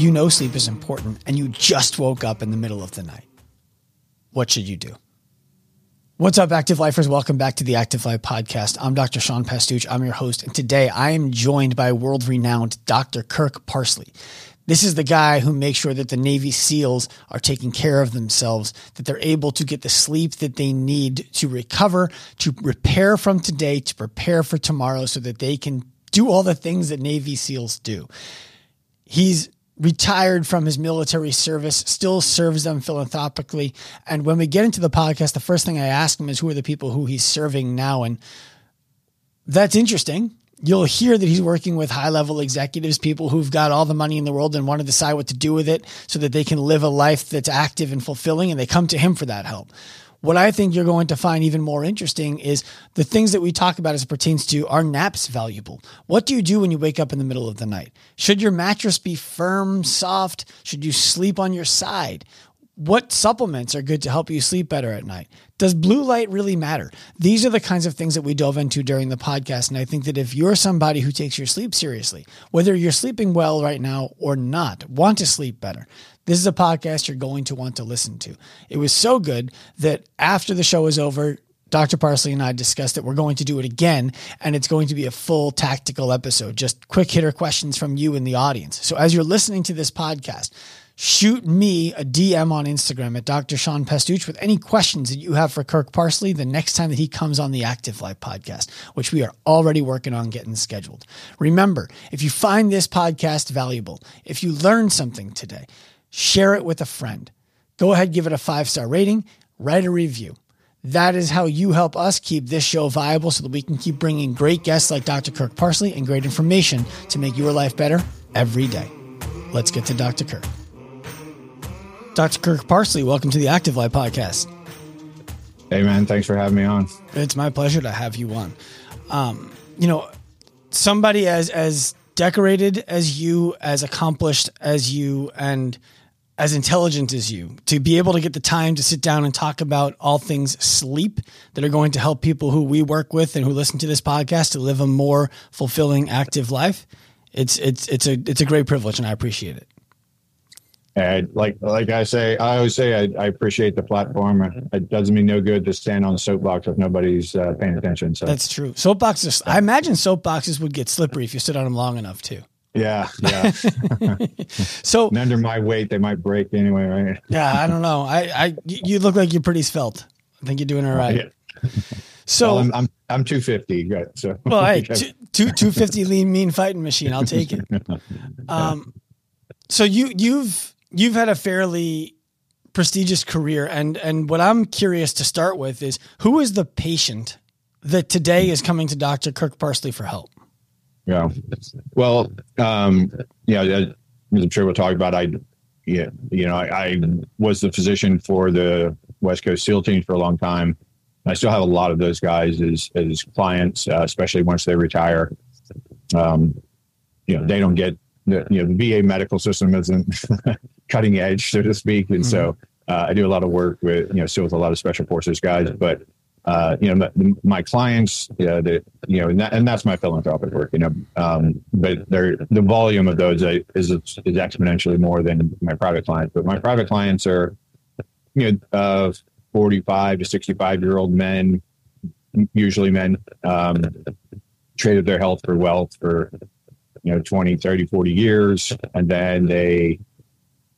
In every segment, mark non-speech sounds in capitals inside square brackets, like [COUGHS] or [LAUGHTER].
you know sleep is important and you just woke up in the middle of the night. What should you do? What's up, active lifers? Welcome back to the Active Life Podcast. I'm Dr. Sean Pastuch. I'm your host. And today I am joined by world renowned Dr. Kirk Parsley. This is the guy who makes sure that the Navy SEALs are taking care of themselves, that they're able to get the sleep that they need to recover, to repair from today, to prepare for tomorrow so that they can do all the things that Navy SEALs do. He's retired from his military service, still serves them philanthropically. And when we get into the podcast, the first thing I ask him is who are the people who he's serving now? And that's interesting. You'll hear that he's working with high level executives, people who've got all the money in the world and want to decide what to do with it so that they can live a life that's active and fulfilling. And they come to him for that help. What I think you're going to find even more interesting is the things that we talk about as it pertains to are naps valuable? What do you do when you wake up in the middle of the night? Should your mattress be firm, soft? Should you sleep on your side? What supplements are good to help you sleep better at night? Does blue light really matter? These are the kinds of things that we dove into during the podcast. And I think that if you're somebody who takes your sleep seriously, whether you're sleeping well right now or not, want to sleep better, this is a podcast you're going to want to listen to. It was so good that after the show is over, Dr. Parsley and I discussed that we're going to do it again, and it's going to be a full tactical episode, just quick hitter questions from you in the audience. So as you're listening to this podcast, shoot me a DM on Instagram at Dr. Sean Pastuch with any questions that you have for Kirk Parsley the next time that he comes on the Active Life podcast, which we are already working on getting scheduled. Remember, if you find this podcast valuable, if you learned something today, share it with a friend. Go ahead, give it a five star rating, write a review. That is how you help us keep this show viable so that we can keep bringing great guests like Dr. Kirk Parsley and great information to make your life better every day. Let's get to Dr. Kirk. Dr. Kirk Parsley, welcome to the Active Life Podcast. Hey, man. Thanks for having me on. It's my pleasure to have you on. Um, you know, somebody as as decorated as you, as accomplished as you, and as intelligent as you to be able to get the time to sit down and talk about all things sleep that are going to help people who we work with and who listen to this podcast to live a more fulfilling active life it's it's it's a it's a great privilege and i appreciate it. And like like i say i always say i, I appreciate the platform it doesn't mean no good to stand on the soapbox if nobody's uh, paying attention so. That's true. Soapboxes i imagine soapboxes would get slippery if you sit on them long enough too yeah, yeah. [LAUGHS] so and under my weight, they might break anyway, right? yeah, I don't know. I, I, you look like you're pretty svelte. I think you're doing all right. Yeah. So well, I'm, I'm, I'm 250. Right, so well, hey, [LAUGHS] two, two, 250 lean, mean fighting machine. I'll take it. [LAUGHS] Um, so you, you've, you've had a fairly prestigious career, and and what I'm curious to start with is who is the patient that today is coming to Dr. Kirk Parsley for help? Yeah. Well, um, yeah, as I'm sure we'll talk about, I, yeah, you know, I, I, was the physician for the West Coast SEAL team for a long time. I still have a lot of those guys as, as clients, uh, especially once they retire. Um, you know, they don't get the, you know, the VA medical system isn't [LAUGHS] cutting edge, so to speak. And mm-hmm. so uh, I do a lot of work with, you know, still with a lot of special forces guys, but uh, you know, my, my clients, yeah, the, you know, and, that, and, that's my philanthropic work, you know, um, but the volume of those is, is exponentially more than my private clients. But my private clients are, you know, uh, 45 to 65 year old men, usually men, um, traded their health for wealth for, you know, 20, 30, 40 years. And then they,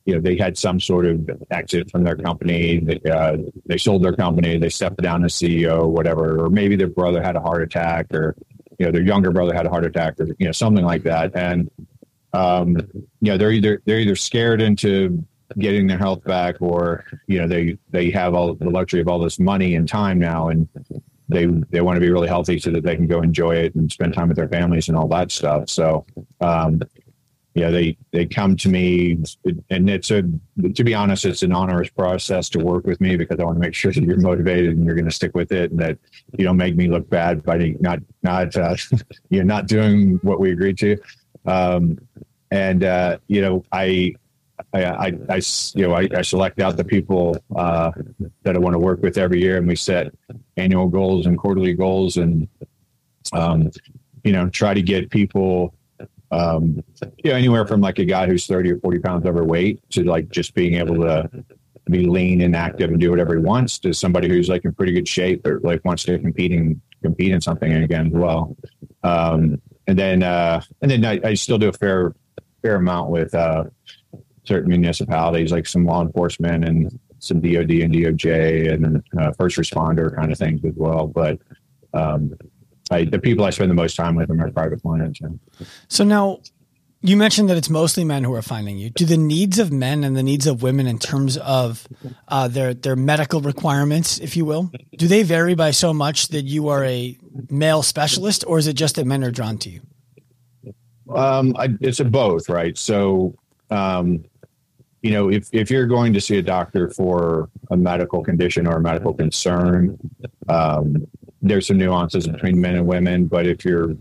you know they had some sort of exit from their company. They, uh, they sold their company. They stepped down as ceo whatever. Or maybe their brother had a heart attack or you know their younger brother had a heart attack or you know something like that. And um, you know they're either they're either scared into getting their health back or you know they they have all the luxury of all this money and time now. And they they want to be really healthy so that they can go enjoy it and spend time with their families and all that stuff. So um, yeah, they they come to me, and it's a to be honest, it's an onerous process to work with me because I want to make sure that you're motivated and you're going to stick with it, and that you don't make me look bad by not not uh, [LAUGHS] you're not doing what we agreed to. Um, and uh, you know, I, I, I, I, you know, I, I select out the people uh, that I want to work with every year, and we set annual goals and quarterly goals, and um, you know, try to get people um, you know, anywhere from like a guy who's 30 or 40 pounds overweight to like just being able to be lean and active and do whatever he wants to somebody who's like in pretty good shape or like wants to compete in, compete in something again as well. Um, and then, uh, and then I, I, still do a fair, fair amount with, uh, certain municipalities, like some law enforcement and some DOD and DOJ and uh, first responder kind of things as well. But, um, I, the people I spend the most time with are my private clients. Yeah. So now you mentioned that it's mostly men who are finding you. Do the needs of men and the needs of women in terms of uh, their their medical requirements, if you will, do they vary by so much that you are a male specialist, or is it just that men are drawn to you? Um, I, it's a both, right? So, um, you know, if if you're going to see a doctor for a medical condition or a medical concern, um, there's some nuances between men and women. But if you're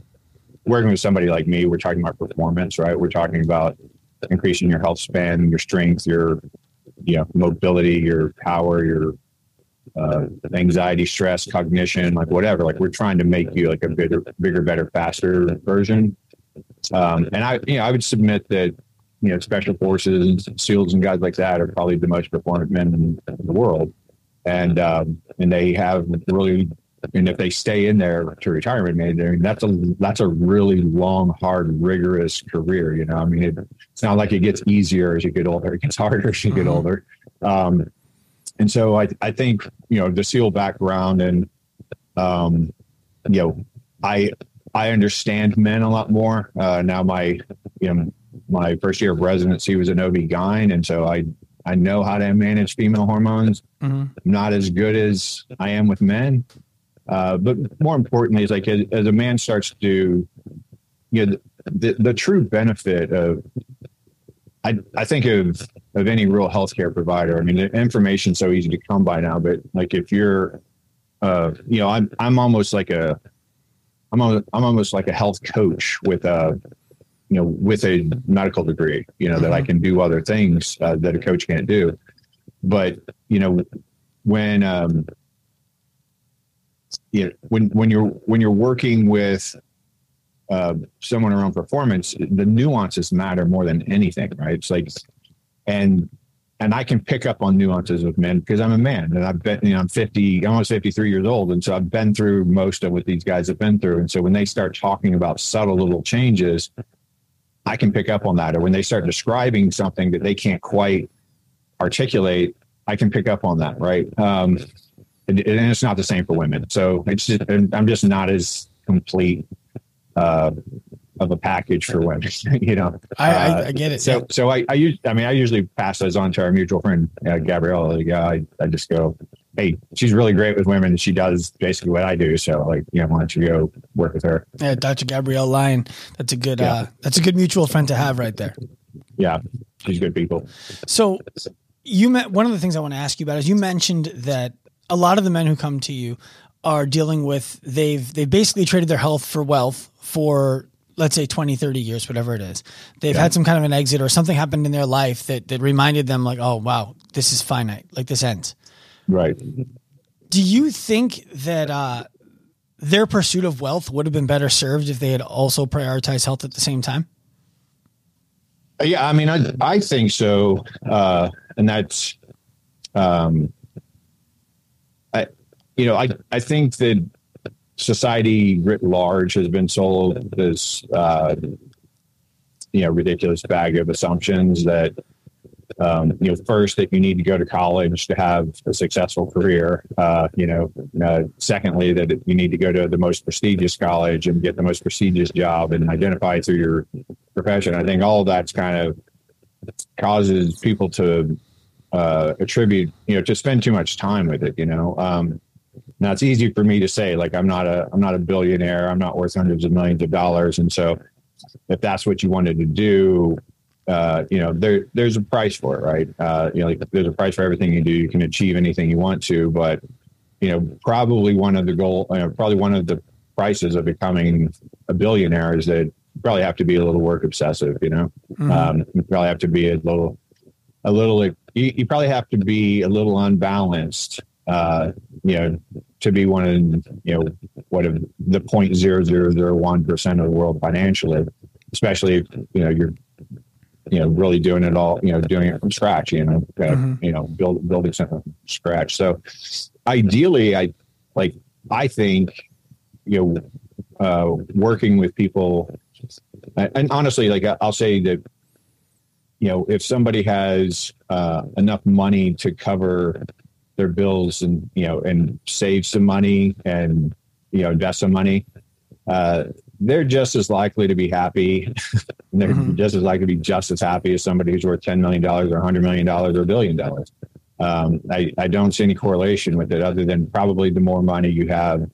working with somebody like me, we're talking about performance, right? We're talking about increasing your health span, your strength, your you know mobility, your power, your uh, anxiety, stress, cognition, like whatever. Like we're trying to make you like a bigger, bigger, better, faster version. Um, and I, you know, I would submit that you know special forces, and SEALs, and guys like that are probably the most performant men in, in the world, and um, and they have really and if they stay in there to retirement, man, I mean, that's a that's a really long, hard, rigorous career. You know, I mean, it, it's not like it gets easier as you get older; it gets harder as you get mm-hmm. older. Um, and so, I I think you know the SEAL background and um, you know, I I understand men a lot more uh, now. My you know my first year of residency was an OB-GYN, and so I I know how to manage female hormones. Mm-hmm. Not as good as I am with men, uh, but more importantly, is like as, as, a man starts to, you know, the, the true benefit of, I, I think of of any real healthcare provider. I mean, the information's so easy to come by now, but like if you're, uh, you know, I'm I'm almost like a, I'm a, I'm almost like a health coach with a, you know, with a medical degree. You know, mm-hmm. that I mm-hmm. can do other things uh, that a coach can't do. But you know, when um, you know, when when you're when you're working with uh, someone around performance, the nuances matter more than anything, right? It's like, and and I can pick up on nuances with men because I'm a man and I've been, you know, I'm 50, almost 53 years old. And so I've been through most of what these guys have been through. And so when they start talking about subtle little changes, I can pick up on that. Or when they start describing something that they can't quite articulate, I can pick up on that. Right. Um, and, it's not the same for women. So it's just, I'm just not as complete uh, of a package for women. [LAUGHS] you know, I, I, I, get it. So, yeah. so I, I use, I mean, I usually pass those on to our mutual friend uh, Gabriella. Yeah, I, I just go, hey, she's really great with women. She does basically what I do. So, like, you know, why don't you go work with her? Yeah, Dr. Gabrielle Lyon. That's a good, yeah. uh, that's a good mutual friend to have right there. Yeah, she's good people. So, you met one of the things I want to ask you about is you mentioned that a lot of the men who come to you are dealing with they've they've basically traded their health for wealth for let's say 20 30 years whatever it is. They've yeah. had some kind of an exit or something happened in their life that that reminded them like oh wow this is finite. Like this ends. Right. Do you think that uh their pursuit of wealth would have been better served if they had also prioritized health at the same time? Yeah i mean i i think so uh and that's um you know, I, I think that society writ large has been sold this, uh, you know, ridiculous bag of assumptions that, um, you know, first that you need to go to college to have a successful career. Uh, you know, uh, secondly that you need to go to the most prestigious college and get the most prestigious job and identify through your profession. I think all that's kind of causes people to uh, attribute, you know, to spend too much time with it. You know, um, now it's easy for me to say, like I'm not a I'm not a billionaire. I'm not worth hundreds of millions of dollars. And so, if that's what you wanted to do, uh, you know, there there's a price for it, right? Uh, you know, like there's a price for everything you do. You can achieve anything you want to, but you know, probably one of the goal, you know, probably one of the prices of becoming a billionaire is that you probably have to be a little work obsessive. You know, mm-hmm. um, you probably have to be a little, a little. You, you probably have to be a little unbalanced uh, you know, to be one of you know what of the point zero zero zero one percent of the world financially. especially if, you know you're you know really doing it all you know doing it from scratch you know uh, mm-hmm. you know build, building something from scratch so ideally i like i think you know uh, working with people and honestly like i'll say that you know if somebody has uh, enough money to cover their bills and you know and save some money and you know invest some money uh, they're just as likely to be happy. [LAUGHS] they're mm-hmm. just as likely to be just as happy as somebody who's worth $10 million or $100 million or a billion dollars. Um, I, I don't see any correlation with it other than probably the more money you have,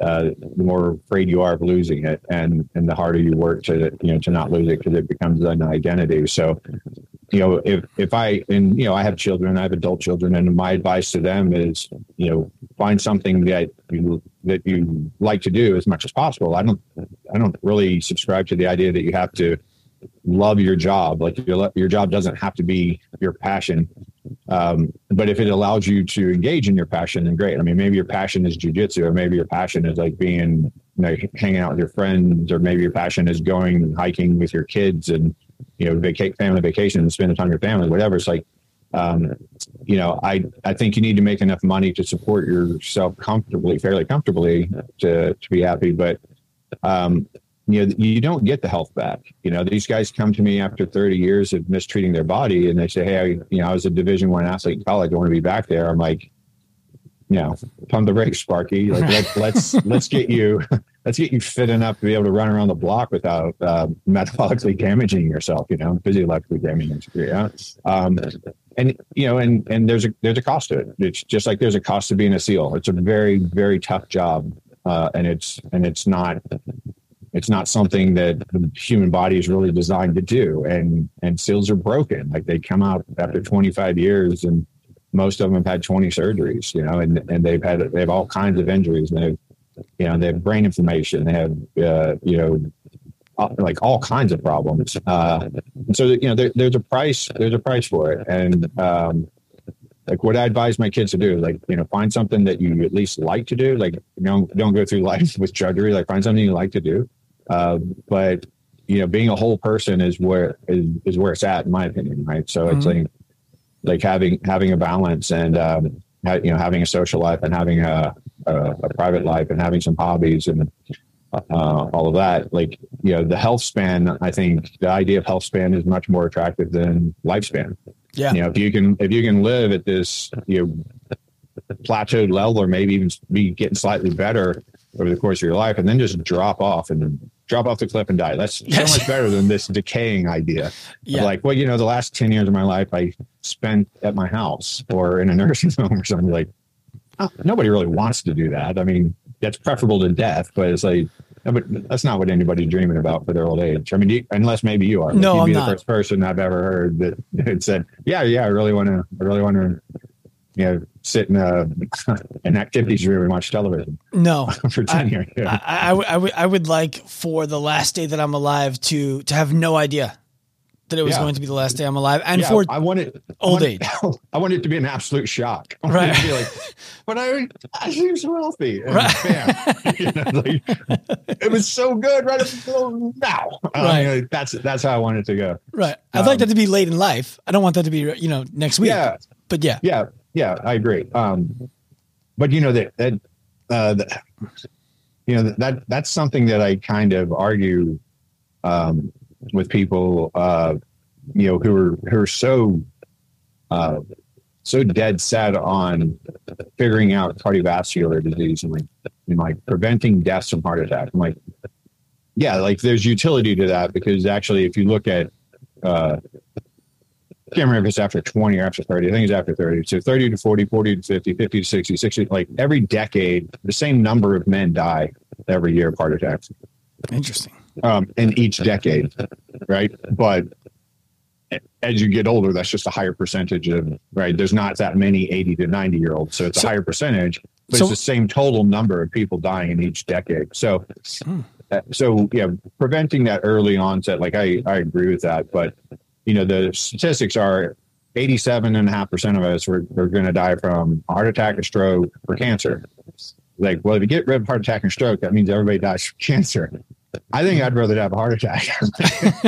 uh, the more afraid you are of losing it, and and the harder you work to you know to not lose it because it becomes an identity. So, you know, if if I and you know I have children, I have adult children, and my advice to them is you know find something that you that you like to do as much as possible. I don't I don't really subscribe to the idea that you have to love your job. Like your your job doesn't have to be your passion. Um, but if it allows you to engage in your passion, then great. I mean, maybe your passion is jujitsu, or maybe your passion is like being, you know, hanging out with your friends, or maybe your passion is going hiking with your kids and, you know, vaca- family vacation and spending time with your family, whatever. It's like, um, you know, I, I think you need to make enough money to support yourself comfortably, fairly comfortably to, to be happy. But, um, you know, you don't get the health back. You know, these guys come to me after 30 years of mistreating their body and they say, Hey, I, you know, I was a division one athlete in college. I want to be back there. I'm like, you know, pump the brakes, Sparky. Like, let, let's, let's get you, [LAUGHS] let's get you fit enough to be able to run around the block without uh, metabolically damaging yourself, you know, physiologically damaging yourself. Yeah. Um, and you know, and and there's a there's a cost to it. It's just like there's a cost to being a SEAL. It's a very very tough job, uh, and it's and it's not it's not something that the human body is really designed to do. And and SEALs are broken. Like they come out after 25 years, and most of them have had 20 surgeries. You know, and and they've had they have all kinds of injuries. And they've you know they have brain inflammation. They have uh, you know like all kinds of problems. Uh, so you know there, there's a price there's a price for it, and um, like what I advise my kids to do, like you know, find something that you at least like to do. Like don't don't go through [LAUGHS] life with drudgery. Like find something you like to do, uh, but you know, being a whole person is where is, is where it's at, in my opinion. Right. So mm-hmm. it's like like having having a balance and um, ha- you know having a social life and having a, a, a private life and having some hobbies and uh, all of that. Like you know, the health span. I think the idea of health span is much more attractive than lifespan. Yeah. You know, if you can if you can live at this you know plateaued level or maybe even be getting slightly better over the course of your life and then just drop off and drop off the cliff and die. That's so much better than this decaying idea. [LAUGHS] Yeah. Like, well, you know, the last 10 years of my life I spent at my house or in a nursing [LAUGHS] home or something like, Oh. nobody really wants to do that. I mean, that's preferable to death, but it's like, but that's not what anybody's dreaming about for their old age. I mean, you, unless maybe you are. No, you'd I'm be not. the first person I've ever heard that [LAUGHS] had said, "Yeah, yeah, I really want to. I really want to you know, sit in a, [LAUGHS] an activities room and watch television. No, [LAUGHS] for ten I, years. Yeah. I, I, I, would, I would like for the last day that I'm alive to to have no idea that it was yeah. going to be the last day I'm alive, and yeah, for I want it old [LAUGHS] I age. I want it to be an absolute shock. [LAUGHS] I right? to be like, but I, I seem so healthy. And right. Bam, [LAUGHS] you know, like, it was so good right up until now. Right. Uh, that's that's how I want it to go. Right. I'd um, like that to be late in life. I don't want that to be you know next week. Yeah. But yeah. Yeah yeah, I agree. Um, but you know that that uh, the, you know that that's something that I kind of argue um, with people, uh, you know, who are who are so uh, so dead set on figuring out cardiovascular disease and like and like preventing deaths from heart attack. I'm like, yeah, like there's utility to that because actually, if you look at uh, I can't remember if it's after 20 or after 30. I think it's after 30. So 30 to 40, 40 to 50, 50 to 60, 60. Like every decade, the same number of men die every year of heart attacks. Interesting. Um, in each decade, right? But as you get older, that's just a higher percentage of, right? There's not that many 80 to 90 year olds. So it's so, a higher percentage, but so, it's the same total number of people dying in each decade. So, hmm. uh, so yeah, preventing that early onset, like I, I agree with that, but you know, the statistics are 87.5% of us are, are going to die from heart attack, or stroke, or cancer. Like, well, if you get rid of heart attack and stroke, that means everybody dies from cancer. I think I'd rather have a heart attack,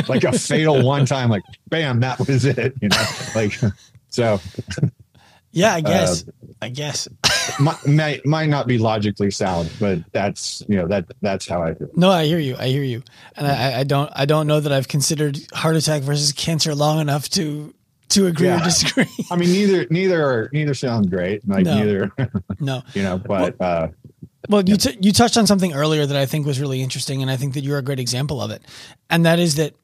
[LAUGHS] like a [LAUGHS] fatal one time, like bam, that was it. You know, like so. Yeah, I guess. Uh, I guess. [LAUGHS] might might not be logically sound, but that's you know that that's how I feel. No, I hear you. I hear you, and I, I don't I don't know that I've considered heart attack versus cancer long enough to to agree yeah. or disagree. I mean, neither neither are neither sound great. Like no. neither, no, you know. But well, uh, well you t- you touched on something earlier that I think was really interesting, and I think that you're a great example of it, and that is that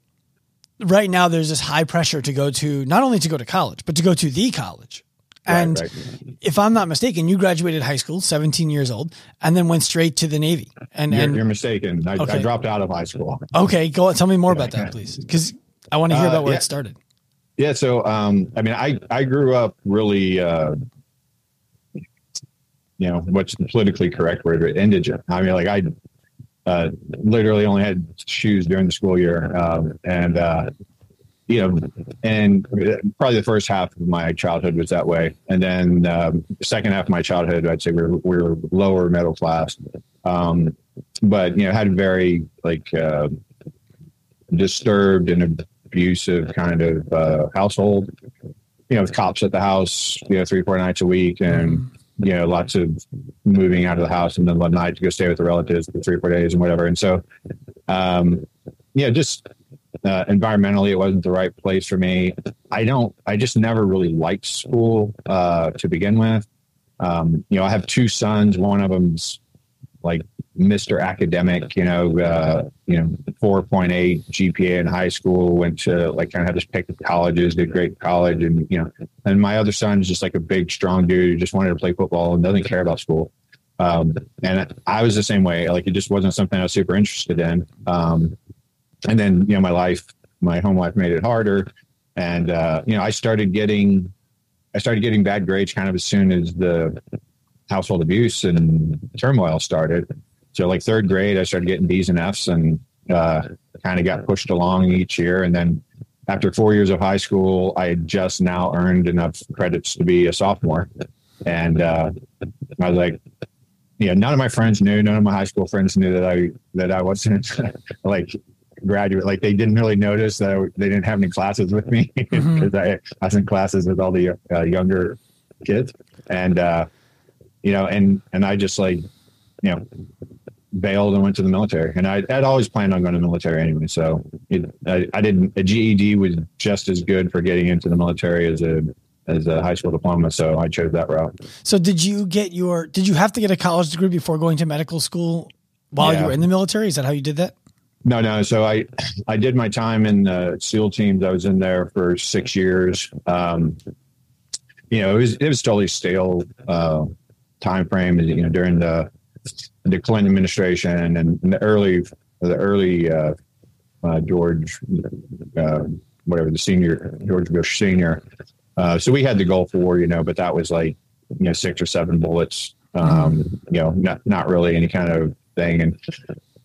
right now there's this high pressure to go to not only to go to college, but to go to the college. And right, if I'm not mistaken, you graduated high school, 17 years old, and then went straight to the Navy. And you're, and, you're mistaken. I, okay. I, dropped out of high school. Okay, go. Tell me more about that, please, because I want to hear uh, about where yeah. it started. Yeah. So, um, I mean, I, I grew up really, uh, you know, what's the politically correct word? Indigent. I mean, like I uh, literally only had shoes during the school year. Um, and, uh, you know, and probably the first half of my childhood was that way. And then um, the second half of my childhood, I'd say we were, we were lower middle class. Um, but, you know, had very like uh, disturbed and abusive kind of uh, household. You know, with cops at the house, you know, three four nights a week, and mm-hmm. You know, lots of moving out of the house, and then one night to go stay with the relatives for three or four days and whatever. And so, um, yeah, just uh, environmentally, it wasn't the right place for me. I don't. I just never really liked school uh, to begin with. Um, you know, I have two sons. One of them's like Mr. Academic, you know, uh, you know, 4.8 GPA in high school, went to like kind of had to pick colleges, did great college. And, you know, and my other son's just like a big, strong dude who just wanted to play football and doesn't care about school. Um, and I was the same way. Like it just wasn't something I was super interested in. Um, and then, you know, my life, my home life made it harder. And, uh, you know, I started getting, I started getting bad grades kind of as soon as the household abuse and turmoil started. So like third grade, I started getting D's and F's and uh, kind of got pushed along each year. And then after four years of high school, I had just now earned enough credits to be a sophomore. And uh, I was like, yeah, none of my friends knew, none of my high school friends knew that I that I wasn't [LAUGHS] like graduate. Like they didn't really notice that I, they didn't have any classes with me because [LAUGHS] mm-hmm. I, I was in classes with all the uh, younger kids, and uh, you know, and and I just like you know bailed and went to the military. And I had always planned on going to the military anyway. So it, I, I, didn't, a GED was just as good for getting into the military as a, as a high school diploma. So I chose that route. So did you get your, did you have to get a college degree before going to medical school while yeah. you were in the military? Is that how you did that? No, no. So I, I did my time in the SEAL teams. I was in there for six years. Um, you know, it was, it was totally stale, uh, time frame, you know, during the, the Clinton administration and, the early the early uh, uh, George uh, whatever the senior George Bush senior. Uh, so we had the Gulf War, you know, but that was like you know six or seven bullets. Um, you know, not not really any kind of thing, and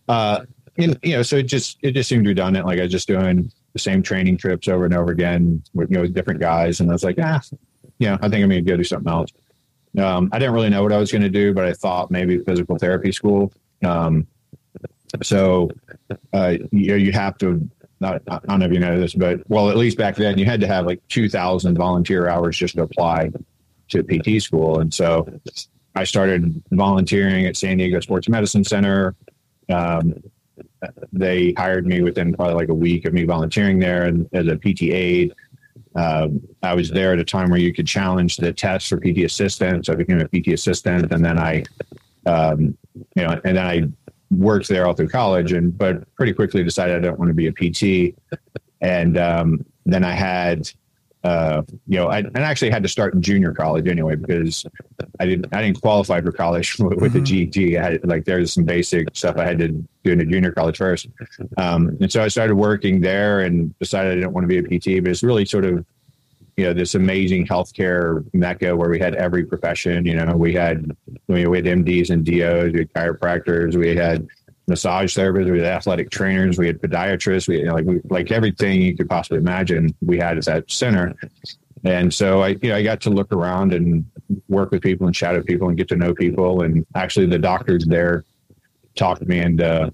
uh, and, you know, so it just it just seemed redundant. Like I was just doing the same training trips over and over again with you know different guys, and I was like, ah, you know, I think I'm going to go do something else. Um, I didn't really know what I was going to do, but I thought maybe physical therapy school. Um, so uh, you, you have to. Not, I don't know if you know this, but well, at least back then you had to have like two thousand volunteer hours just to apply to PT school, and so I started volunteering at San Diego Sports Medicine Center. Um, they hired me within probably like a week of me volunteering there and as a PT aide. Um, I was there at a time where you could challenge the test for PT assistant. So I became a PT assistant, and then I, um, you know, and then I worked there all through college, and but pretty quickly decided I don't want to be a PT, and um, then I had. Uh, you know, I, and actually had to start in junior college anyway because I didn't I didn't qualify for college [LAUGHS] with, with mm-hmm. the GED. I had like there's some basic stuff I had to do in a junior college first, um, and so I started working there and decided I didn't want to be a PT. But it's really sort of you know this amazing healthcare mecca where we had every profession. You know, we had we had MDs and DOs, we had chiropractors, we had massage therapists, we had athletic trainers, we had podiatrists, we you know, like we, like everything you could possibly imagine. We had at that center, and so I you know I got to look around and work with people and chat with people and get to know people. And actually, the doctors there talked me into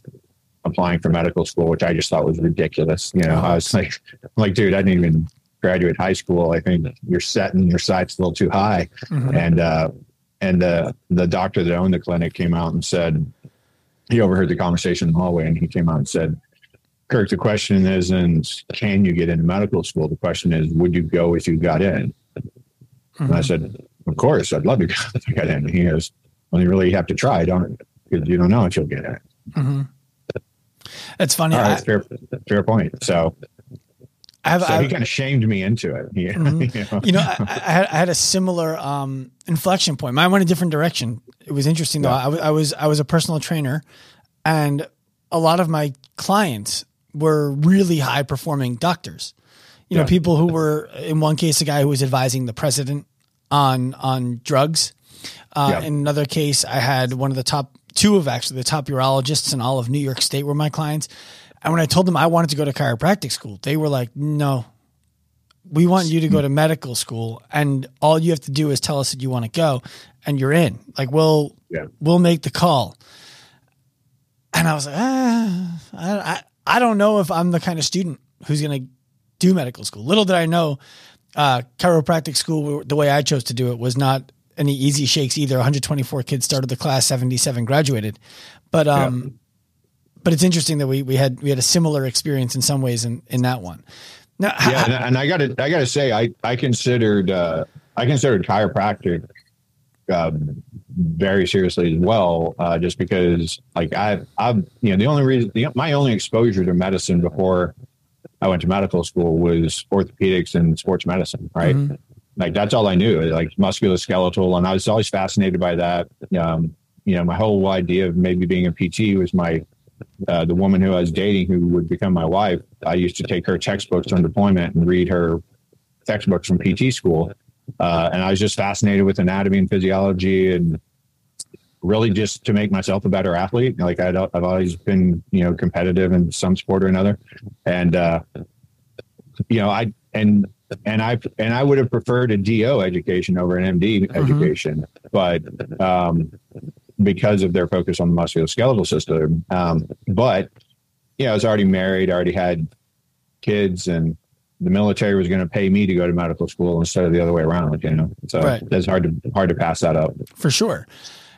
applying for medical school, which I just thought was ridiculous. You know, I was [LAUGHS] like, like, dude, I didn't even graduate high school. I think you're setting your sights a little too high. Mm-hmm. And uh, and the the doctor that owned the clinic came out and said he overheard the conversation in the hallway, and he came out and said, "Kirk, the question isn't can you get into medical school? The question is, would you go if you got in?" Mm-hmm. And I said, "Of course, I'd love to [LAUGHS] go if I got in." And he goes, "Well, you really have to try, don't because you don't know if you'll get in." Mm-hmm. That's funny. All right, I, fair, fair point. So I've, so I've, he kind of shamed me into it. [LAUGHS] He, mm-hmm. you know, you know I, I, had, I, had, a similar um, inflection point. Mine went a different direction. It was interesting though. Yeah. I, was I was a personal trainer, and a lot of my clients were really high performing doctors. You yeah. know, people who were in one case a guy who was advising the president on on drugs. Uh, yeah. In another case, I had one of the top two of actually the top urologists in all of New York State were my clients and when I told them I wanted to go to chiropractic school, they were like, no, we want you to go to medical school and all you have to do is tell us that you want to go and you're in. Like we'll yeah. we'll make the call. And I was like, ah, I, I, I don't know if I'm the kind of student who's going to do medical school. Little did I know, uh, chiropractic school, the way I chose to do it was not any easy shakes either. 124 kids started the class, 77 graduated. But um, but it's interesting that we we had we had a similar experience in some ways in in that one. Now, yeah, and, and I got to I got to say I I considered uh, I considered chiropractic um, very seriously as well, uh, just because like I I've you know the only reason the, my only exposure to medicine before I went to medical school was orthopedics and sports medicine, right? Mm-hmm. Like that's all I knew, like musculoskeletal, and I was always fascinated by that. Um, you know, my whole idea of maybe being a PT was my uh, the woman who I was dating, who would become my wife, I used to take her textbooks on deployment and read her textbooks from PT school. Uh, and I was just fascinated with anatomy and physiology and really just to make myself a better athlete. Like i have always been, you know, competitive in some sport or another. And, uh, you know, I, and, and I, and I would have preferred a DO education over an MD mm-hmm. education, but, um, because of their focus on the musculoskeletal system. Um, but know, I was already married, I already had kids, and the military was going to pay me to go to medical school instead of the other way around. You know, so right. it's hard to hard to pass that up for sure.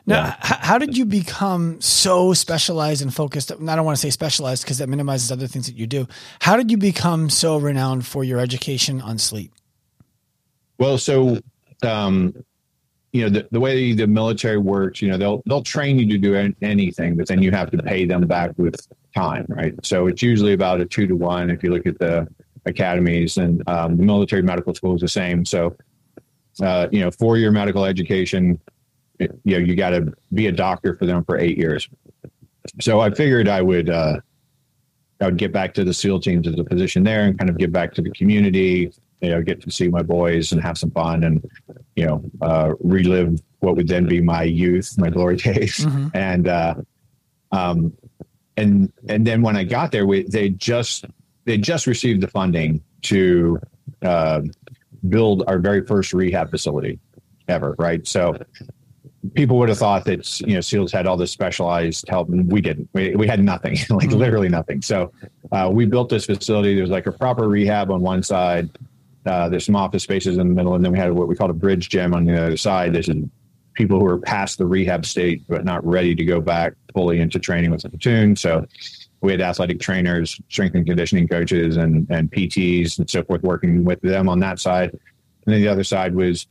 Now, yeah. h- how did you become so specialized and focused? I don't want to say specialized because that minimizes other things that you do. How did you become so renowned for your education on sleep? Well, so um, you know the, the way the military works you know they'll they'll train you to do anything but then you have to pay them back with time right? So it's usually about a two to one if you look at the academies and um, the military medical school is the same. So uh, you know four year medical education you know you got to be a doctor for them for eight years. So i figured i would uh, i would get back to the seal teams as a position there and kind of give back to the community you know, get to see my boys and have some fun and, you know, uh, relive what would then be my youth, my glory [LAUGHS] days. Mm-hmm. And, uh, um, and, and then when I got there, we, they just, they just received the funding to, uh, build our very first rehab facility ever. Right. So people would have thought that, you know, SEALs had all this specialized help and we didn't, we, we had nothing, [LAUGHS] like mm-hmm. literally nothing. So, uh, we built this facility. There was like a proper rehab on one side uh, there's some office spaces in the middle, and then we had what we called a bridge gym on the other side. There's people who are past the rehab state but not ready to go back fully into training with the platoon. So we had athletic trainers, strength and conditioning coaches, and and PTs and so forth working with them on that side. And then the other side was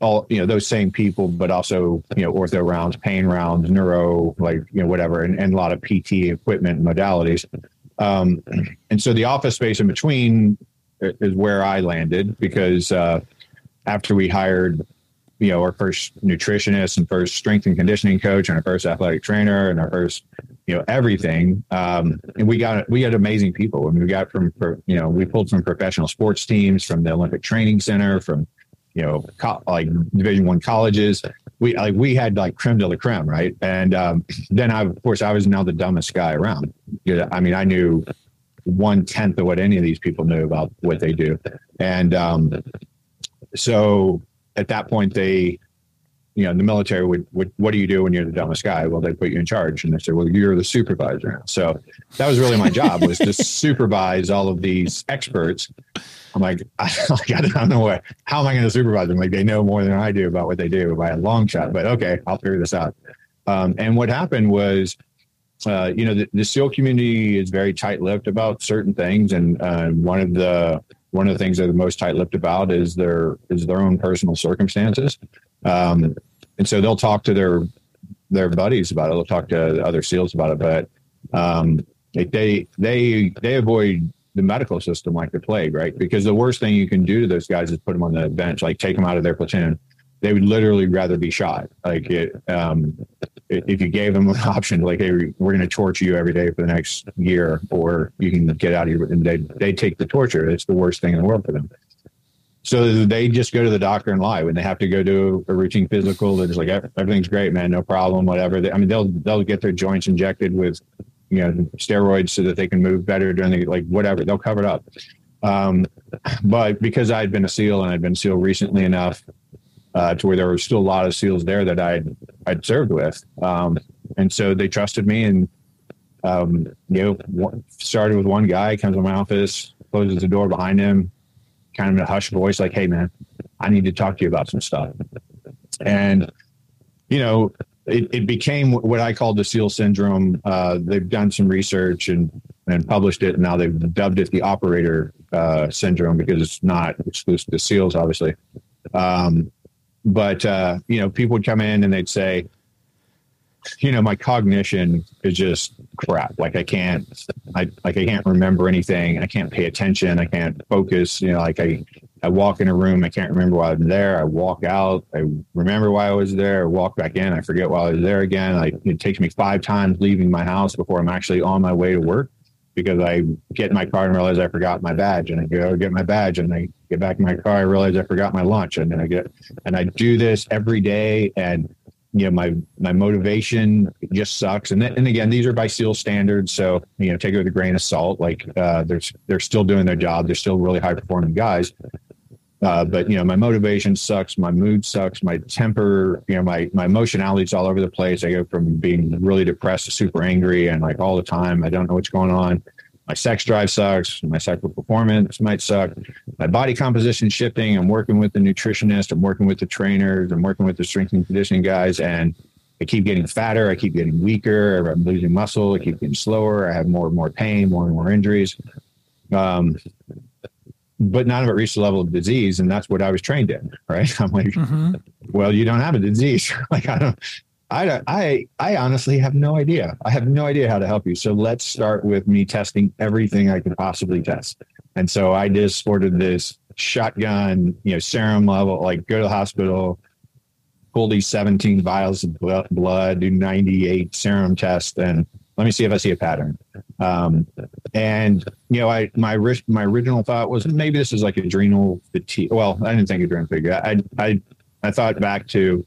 all you know those same people, but also you know ortho rounds, pain rounds, neuro, like you know whatever, and, and a lot of PT equipment modalities. Um, [CLEARS THROAT] and so the office space in between is where I landed because uh, after we hired, you know, our first nutritionist and first strength and conditioning coach and our first athletic trainer and our first, you know, everything, um, and we got we had amazing people. I mean, we got from, you know, we pulled from professional sports teams, from the Olympic Training Center, from you know, co- like Division One colleges. We like we had like creme de la creme, right? And um, then I, of course, I was now the dumbest guy around. I mean, I knew one tenth of what any of these people knew about what they do. And um, so at that point, they you know, the military would, would, what do you do when you're the dumbest guy? Well, they put you in charge and they say, well, you're the supervisor. So that was really my job was to supervise all of these experts. I'm like, [LAUGHS] I, I don't know what, how am I going to supervise them? Like they know more than I do about what they do by a long shot, but okay, I'll figure this out. Um, and what happened was, uh, you know, the, the SEAL community is very tight-lipped about certain things, and uh, one of the one of the things they're the most tight-lipped about is their is their own personal circumstances. Um, and so they'll talk to their their buddies about it. They'll talk to other SEALs about it, but um, they they they avoid the medical system like the plague, right? Because the worst thing you can do to those guys is put them on the bench, like take them out of their platoon. They would literally rather be shot. Like it, um, if you gave them an [LAUGHS] option, like, hey, we're going to torture you every day for the next year, or you can get out of here, and they they take the torture. It's the worst thing in the world for them. So they just go to the doctor and lie when they have to go do a routine physical. They're just like everything's great, man, no problem, whatever. I mean, they'll they'll get their joints injected with you know steroids so that they can move better during the like whatever. They'll cover it up. Um, but because I'd been a SEAL and I'd been SEAL recently enough uh, to where there were still a lot of SEALs there that I'd I'd served with, um, and so they trusted me and um, you know started with one guy comes to my office, closes the door behind him kind of in a hushed voice, like, "Hey, man, I need to talk to you about some stuff." And you know, it, it became what I call the SEAL syndrome. Uh, they've done some research and and published it, and now they've dubbed it the operator uh, syndrome because it's not exclusive to SEALs, obviously. Um, but uh, you know, people would come in and they'd say, you know, my cognition is just crap. Like I can't, I like I can't remember anything. I can't pay attention. I can't focus. You know, like I, I walk in a room, I can't remember why I'm there. I walk out, I remember why I was there. I walk back in, I forget why I was there again. Like it takes me five times leaving my house before I'm actually on my way to work because I get in my car and realize I forgot my badge, and I go get my badge, and I get back in my car, I realize I forgot my lunch, and then I get, and I do this every day, and you know my my motivation just sucks. And then, and again these are by seal standards so you know take it with a grain of salt like uh they're they're still doing their job they're still really high performing guys uh, but you know my motivation sucks my mood sucks my temper you know my my emotionality is all over the place i go from being really depressed to super angry and like all the time i don't know what's going on my sex drive sucks, my sexual performance might suck, my body composition shifting. I'm working with the nutritionist, I'm working with the trainers, I'm working with the strength and conditioning guys, and I keep getting fatter, I keep getting weaker, I'm losing muscle, I keep getting slower, I have more and more pain, more and more injuries. Um, but none of it reached the level of disease, and that's what I was trained in, right? [LAUGHS] I'm like, mm-hmm. well, you don't have a disease. [LAUGHS] like I don't, I, I, I honestly have no idea. I have no idea how to help you. So let's start with me testing everything I can possibly test. And so I just ordered this shotgun, you know, serum level, like go to the hospital, pull these 17 vials of blood, do 98 serum tests, and let me see if I see a pattern. Um, and you know, I my my original thought was maybe this is like adrenal fatigue. Well, I didn't think adrenal fatigue. I I I thought back to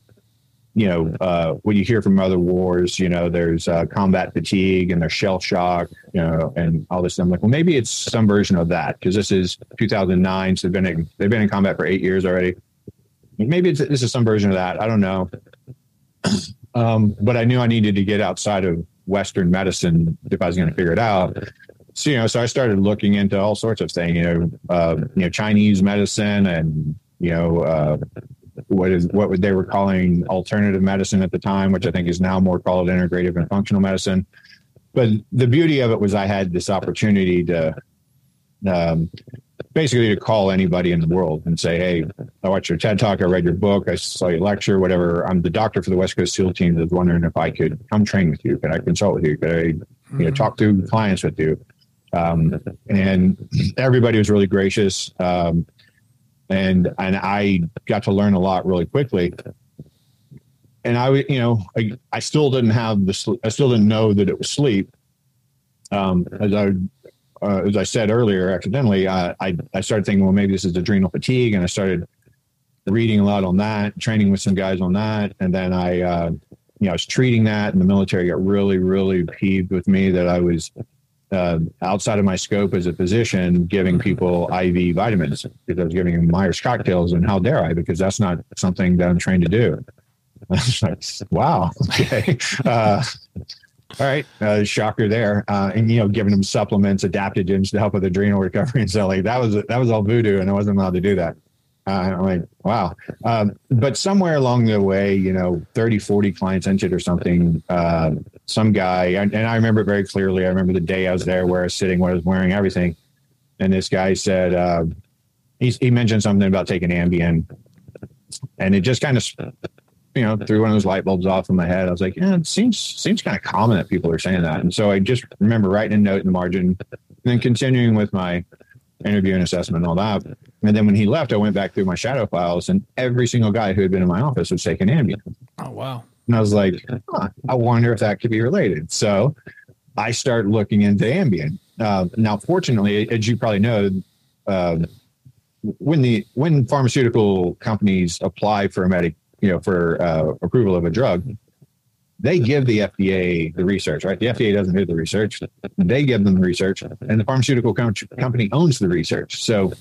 you know, uh, what you hear from other wars, you know, there's uh, combat fatigue and there's shell shock, you know, and all this. I'm like, well, maybe it's some version of that because this is 2009, so they've been in, they've been in combat for eight years already. Maybe it's, this is some version of that. I don't know. [CLEARS THROAT] Um, but I knew I needed to get outside of Western medicine if I was going to figure it out. So you know, so I started looking into all sorts of things, you know, uh, you know, Chinese medicine and you know, uh, what is what they were calling alternative medicine at the time, which I think is now more called integrative and functional medicine. But the beauty of it was I had this opportunity to um, basically to call anybody in the world and say, "Hey, I watched your TED talk, I read your book, I saw your lecture, whatever. I'm the doctor for the West Coast SEAL team. I was wondering if I could come train with you. Could I consult with you? Could I, you know, mm-hmm. talk to clients with you?" Um, and everybody was really gracious. Um, and and I got to learn a lot really quickly. And I, you know, I, I still didn't have the, I still didn't know that it was sleep. Um, as I, uh, as I said earlier, accidentally, I, I, I started thinking, well, maybe this is adrenal fatigue, and I started reading a lot on that, training with some guys on that, and then I, uh, you know, I was treating that, and the military got really, really peeved with me that I was uh, outside of my scope as a physician giving people IV vitamins because I was giving them Myers cocktails, and how dare I? Because that's not something that I'm trained to do. [LAUGHS] wow. Okay. All right, uh, shocker there, uh, and you know, giving them supplements, adaptogens to help with adrenal recovery, and so like that was that was all voodoo, and I wasn't allowed to do that. Uh, I'm like, wow. Um, but somewhere along the way, you know, 30, 40 clients entered or something, uh, some guy, and, and, I remember it very clearly. I remember the day I was there where I was sitting, where I was wearing everything. And this guy said, uh, he, he mentioned something about taking Ambien. And it just kind of, you know, threw one of those light bulbs off in my head. I was like, yeah, it seems, seems kind of common that people are saying that. And so I just remember writing a note in the margin and then continuing with my interview and assessment and all that. And then when he left, I went back through my shadow files, and every single guy who had been in my office was taking Ambien. Oh wow! And I was like, huh, I wonder if that could be related. So I started looking into Ambien. Uh, now, fortunately, as you probably know, uh, when the when pharmaceutical companies apply for a medic, you know, for uh, approval of a drug, they give the FDA the research, right? The FDA doesn't do the research; they give them the research, and the pharmaceutical com- company owns the research. So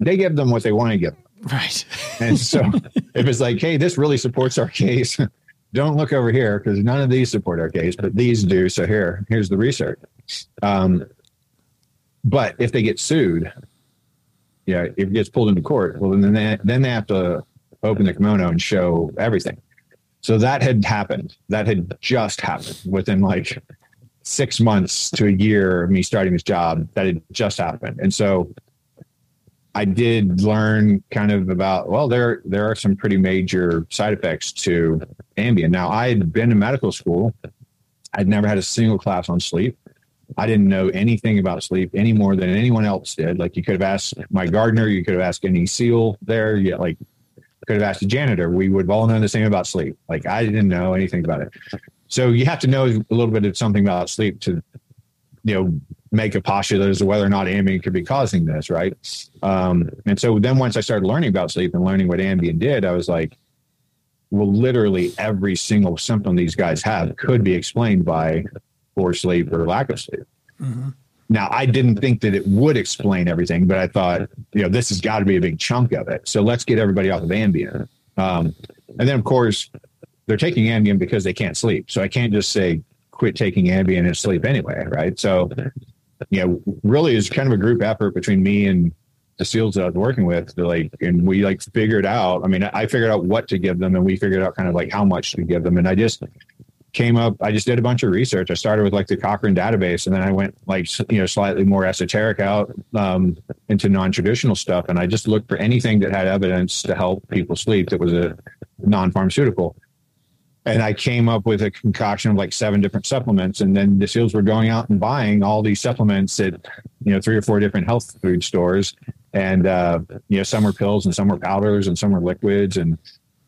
they give them what they want to give. Right. and so if it's like, hey, this really supports our case, don't look over here because none of these support our case, but these do. So here, here's the research. Um, but if they get sued, yeah, if it gets pulled into court, well, then they, then they have to open the kimono and show everything. So that had happened. That had just happened within like six months to a year of me starting this job. That had just happened. And so I did learn kind of about well, there there are some pretty major side effects to Ambien. Now I had been in medical school. I'd never had a single class on sleep. I didn't know anything about sleep any more than anyone else did. Like you could have asked my gardener, you could have asked any SEAL there. Yeah, like could have asked a janitor. We would have all known the same about sleep. Like I didn't know anything about it. So you have to know a little bit of something about sleep to, you know, make a postulate as to whether or not Ambien could be causing this, right? Um, and so then once I started learning about sleep and learning what Ambien did, I was like, well, literally every single symptom these guys have could be explained by poor sleep or lack of sleep. Mm-hmm. Now, I didn't think that it would explain everything, but I thought, you know, this has got to be a big chunk of it. So let's get everybody off of Ambien. Um, and then, of course, they're taking Ambien because they can't sleep. So I can't just say, quit taking Ambien and sleep anyway, right? So, you know, really is kind of a group effort between me and the SEALs that I was working with. Like, and we like figured out, I mean, I figured out what to give them and we figured out kind of like how much to give them. And I just, came up i just did a bunch of research. I started with like the cochrane database and then i went like you know slightly more esoteric out um, into non-traditional stuff and i just looked for anything that had evidence to help people sleep that was a non-pharmaceutical. And i came up with a concoction of like seven different supplements and then the seals were going out and buying all these supplements at you know three or four different health food stores. And uh, you know some were pills and some were powders and some were liquids and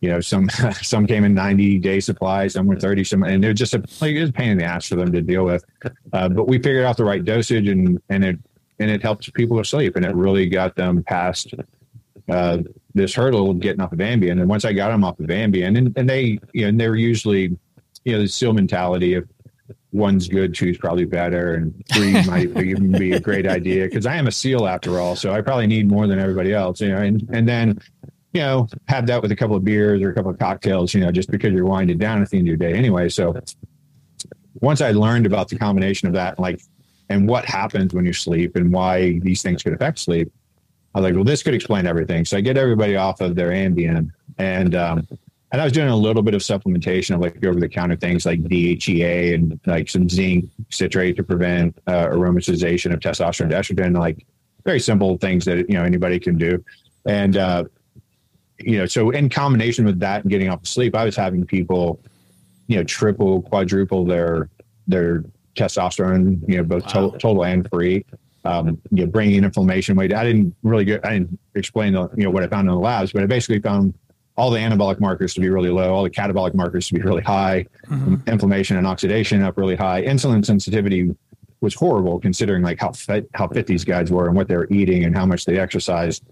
you know, some [LAUGHS] some came in 90 day supply, some were 30, some, and they're just a, like, it was a pain in the ass for them to deal with. Uh, but we figured out the right dosage and, and it, and it helped people to sleep and it really got them past uh, this hurdle of getting off of Ambien. And once I got them off of Ambien and, and they, you know, and they're usually, you know, the SEAL mentality of one's good, two's probably better, and three [LAUGHS] might even be a great idea because I am a SEAL after all, so I probably need more than everybody else, you know. And and then you know, have that with a couple of beers or a couple of cocktails, you know, just because you're winding down at the end of your day anyway. So once I learned about the combination of that, like, and what happens when you sleep and why these things could affect sleep, I was like, well, this could explain everything. So I get everybody off of their Ambien and, um, and I was doing a little bit of supplementation of like over the counter things like DHEA and like some zinc citrate to prevent uh, aromatization of testosterone to estrogen, like very simple things that, you know, anybody can do. And, uh, you know, so in combination with that and getting off of sleep, I was having people, you know, triple, quadruple their their testosterone, you know, both wow. to- total and free. Um, you know, bringing inflammation weight. I didn't really get, I didn't explain, the, you know, what I found in the labs, but I basically found all the anabolic markers to be really low, all the catabolic markers to be really high, mm-hmm. inflammation and oxidation up really high. Insulin sensitivity was horrible considering like how fit, how fit these guys were and what they were eating and how much they exercised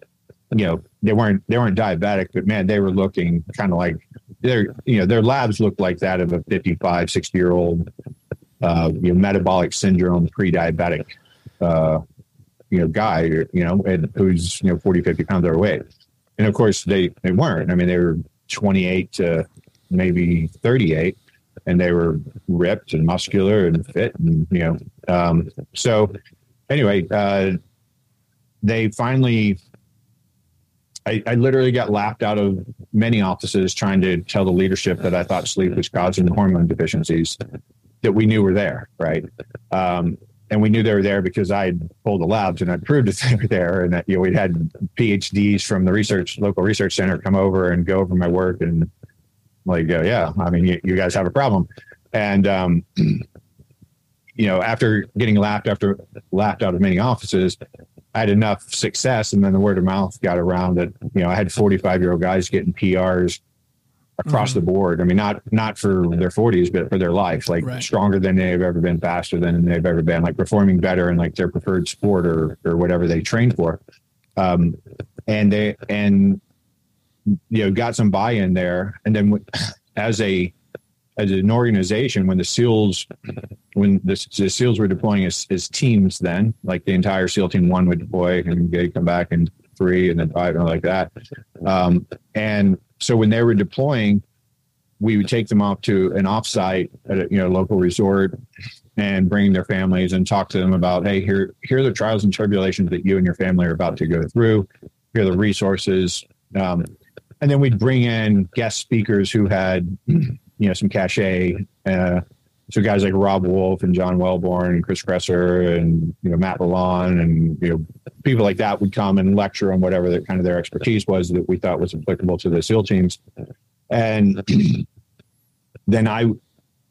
you know they weren't they weren't diabetic but man they were looking kind of like their you know their labs looked like that of a 55 60 year old uh, you know metabolic syndrome pre-diabetic uh, you know guy you know and who's you know 40 50 pounds overweight. And of course they they weren't. I mean they were 28 to maybe 38 and they were ripped and muscular and fit and you know um, so anyway uh, they finally I, I, literally got laughed out of many offices trying to tell the leadership that I thought sleep was causing the hormone deficiencies that we knew were there, right? Um, and we knew they were there because I had pulled the labs and I proved that [LAUGHS] they were there, and that you know we had PhDs from the research local research center come over and go over my work and like, uh, yeah, I mean, you, you, guys have a problem, and um, [CLEARS THROAT] you know, after getting laughed after laughed out of many offices, I had enough success, and then the word of mouth got around that you know I had 45 year old guys getting PRs across mm-hmm. the board. I mean, not not for their 40s, but for their life, like right. stronger than they've ever been, faster than they've ever been, like performing better in like their preferred sport or or whatever they trained for. Um, and they and you know got some buy-in there, and then as a as an organization, when the SEALs when the, the SEALs were deploying as, as teams, then like the entire SEAL team one would deploy and they come back and three and then five and like that. Um, and so when they were deploying, we would take them off to an offsite at a you know local resort and bring their families and talk to them about hey here here are the trials and tribulations that you and your family are about to go through here are the resources um, and then we'd bring in guest speakers who had [CLEARS THROAT] you know some cachet uh, so guys like Robb Wolf and John Welbourn and Chris Kresser and you know Matt Lalonde and you know people like that would come and lecture on whatever the, kind of their expertise was that we thought was applicable to the SEAL teams, and [CLEARS THROAT] then I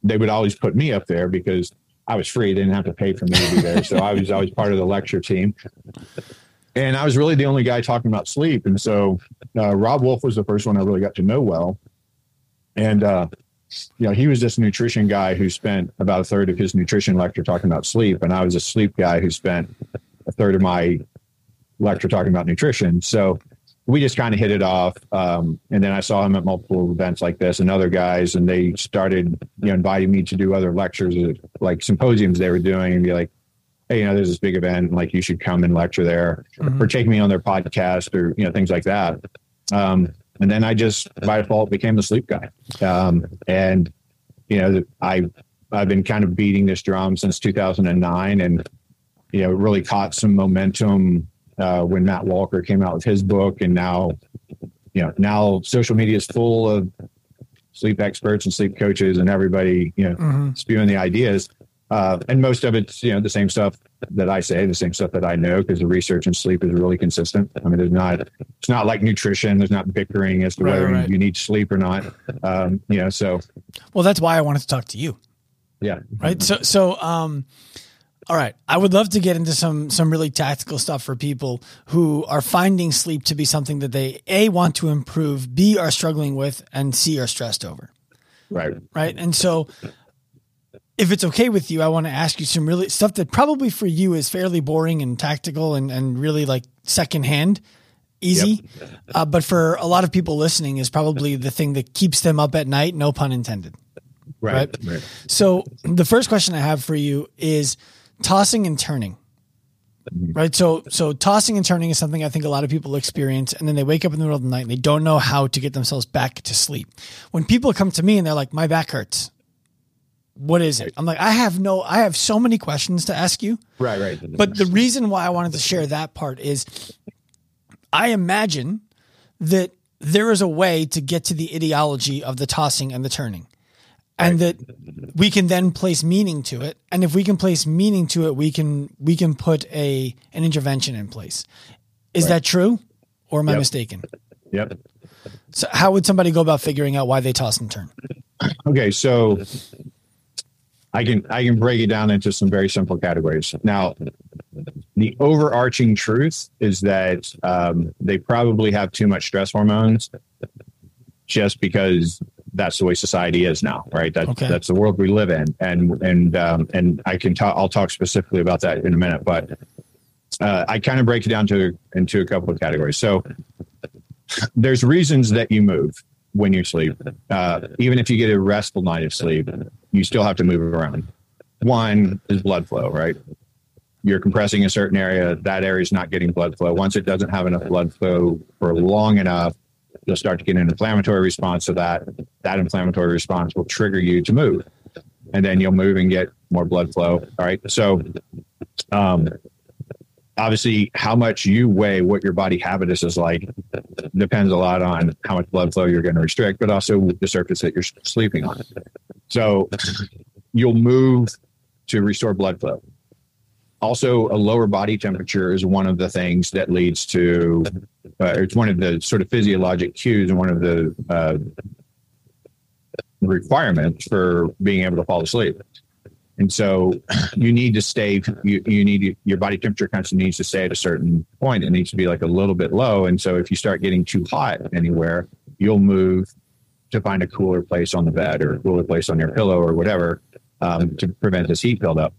they would always put me up there because I was free; they didn't have to pay for me to be there, so I was always part of the lecture team. And I was really the only guy talking about sleep, and so uh, Robb Wolf was the first one I really got to know well, and uh, you know, he was this nutrition guy who spent about a third of his nutrition lecture talking about sleep, and I was a sleep guy who spent a third of my lecture talking about nutrition. So we just kind of hit it off. Um, and then I saw him at multiple events like this and other guys, and they started, you know, inviting me to do other lectures, like symposiums they were doing, and be like, "Hey, you know, there's this big event, like you should come and lecture there, mm-hmm. or take me on their podcast, or you know, things like that." Um, and then I just by default became the sleep guy. Um, and you know, I I've been kind of beating this drum since 2009, and you know, really caught some momentum uh, when Matt Walker came out with his book, and now you know now social media is full of sleep experts and sleep coaches and everybody you know mm-hmm. spewing the ideas uh, and most of it's you know the same stuff that I say, the same stuff that I know, because the research in sleep is really consistent. I mean, there's not it's not like nutrition. There's not bickering as to right, whether right. you need sleep or not. Um, you know, so well, that's why I wanted to talk to you. Yeah. Right. So so um, all right. I would love to get into some some really tactical stuff for people who are finding sleep to be something that they a want to improve, b are struggling with, and c are stressed over. Right. Right. And so if it's okay with you, I want to ask you some really stuff that probably for you is fairly boring and tactical and, and really like secondhand, easy. Yep. [LAUGHS] Uh, but for a lot of people listening is probably the thing that keeps them up at night. No pun intended. Right. right. right. So the first question I have for you is tossing and turning. Mm-hmm. Right. So, so tossing and turning is something I think a lot of people experience. And then they wake up in the middle of the night and they don't know how to get themselves back to sleep. When people come to me and they're like, my back hurts what is it? I'm like, I have no, I have so many questions to ask you. Right, right. But the reason why I wanted to share that part is I imagine that there is a way to get to the etiology of the tossing and the turning. And right. that we can then place meaning to it. And if we can place meaning to it, we can we can put a an intervention in place. Is right. that true? Or am yep. I mistaken? Yep. So how would somebody go about figuring out why they toss and turn? Okay, so I can I can break it down into some very simple categories. Now, the overarching truth is that um, they probably have too much stress hormones, just because that's the way society is now, right? That, okay. That's the world we live in, and and um, and I can talk. I'll talk specifically about that in a minute, but uh, I kind of break it down to into a couple of categories. So there's reasons that you move when you sleep. Uh, even if you get a restful night of sleep, you still have to move around. One is blood flow, right? You're compressing a certain area, that area is not getting blood flow. Once it doesn't have enough blood flow for long enough, you'll start to get an inflammatory response to that. That inflammatory response will trigger you to move, and then you'll move and get more blood flow. All right. So, um, obviously, how much you weigh, what your body habitus is like, depends a lot on how much blood flow you're going to restrict, but also the surface that you're sleeping on. So, you'll move to restore blood flow. Also, a lower body temperature is one of the things that leads to, uh, it's one of the sort of physiologic cues and one of the uh, requirements for being able to fall asleep. And so you need to stay, you, you need your body temperature constantly needs to stay at a certain point. It needs to be like a little bit low. And so if you start getting too hot anywhere, you'll move to find a cooler place on the bed or a cooler place on your pillow or whatever um, to prevent this heat buildup.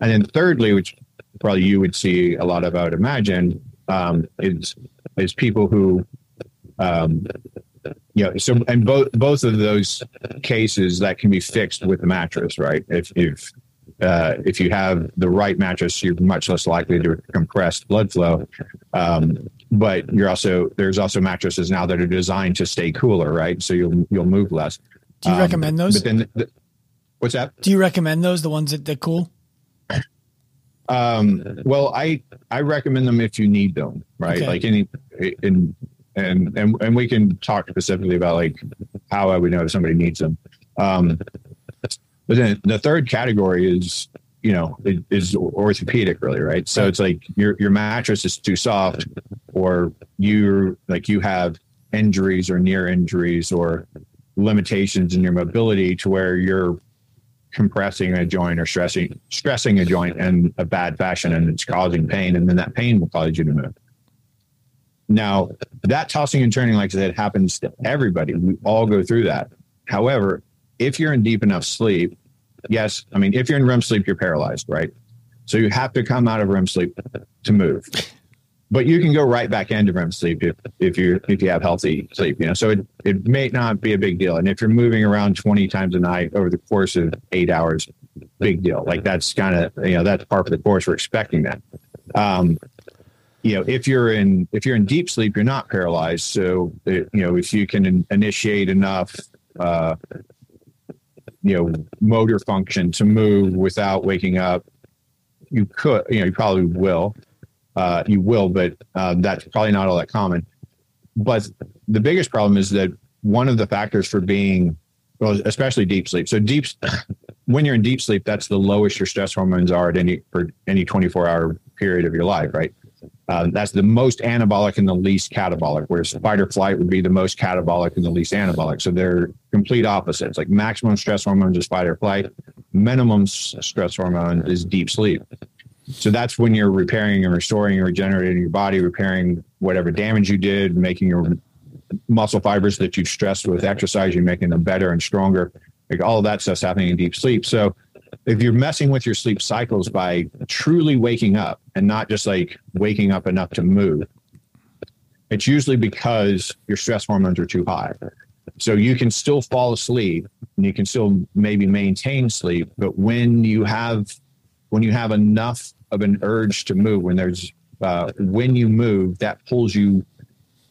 And then thirdly, which probably you would see a lot of, I would imagine, um, is is people who, um, you know, so and both both of those cases that can be fixed with the mattress, right? If if uh, if you have the right mattress, you're much less likely to compress blood flow. Um, but you're also there's also mattresses now that are designed to stay cooler, right? So you'll you'll move less. Do you um, recommend those? But then, the, what's that? Do you recommend those? The ones that that cool? Um, well, I I recommend them if you need them, right? Okay. Like any in and and and we can talk specifically about like how I would know if somebody needs them. Um, but then the third category is you know is orthopedic really right so it's like your your mattress is too soft or you like you have injuries or near injuries or limitations in your mobility to where you're compressing a joint or stressing stressing a joint in a bad fashion and it's causing pain and then that pain will cause you to move now that tossing and turning like i said happens to everybody we all go through that however if you're in deep enough sleep yes i mean if you're in rem sleep you're paralyzed right so you have to come out of rem sleep to move but you can go right back into REM sleep if, if you if you have healthy sleep. You know, so it, it may not be a big deal. And if you're moving around 20 times a night over the course of eight hours, big deal. Like that's kind of you know that's part of the course. We're expecting that. Um, you know, if you're in if you're in deep sleep, you're not paralyzed. So it, you know, if you can in, initiate enough. Uh, you know, motor function to move without waking up, you could, you know, you probably will uh, you will, but uh, that's probably not all that common. But the biggest problem is that one of the factors for being, well, especially deep sleep. So deep, [COUGHS] when you're in deep sleep, that's the lowest your stress hormones are at any for any 24 hour period of your life, right? Uh, that's the most anabolic and the least catabolic, whereas fight or flight would be the most catabolic and the least anabolic. So they're complete opposites. Like maximum stress hormone is fight or flight, minimum stress hormone is deep sleep. So that's when you're repairing and restoring and regenerating your body, repairing whatever damage you did, making your muscle fibers that you've stressed with exercise, you're making them better and stronger. Like all of that stuff's happening in deep sleep. So if you're messing with your sleep cycles by truly waking up and not just like waking up enough to move, it's usually because your stress hormones are too high. So you can still fall asleep and you can still maybe maintain sleep, but when you have when you have enough of an urge to move, when there's uh, when you move, that pulls you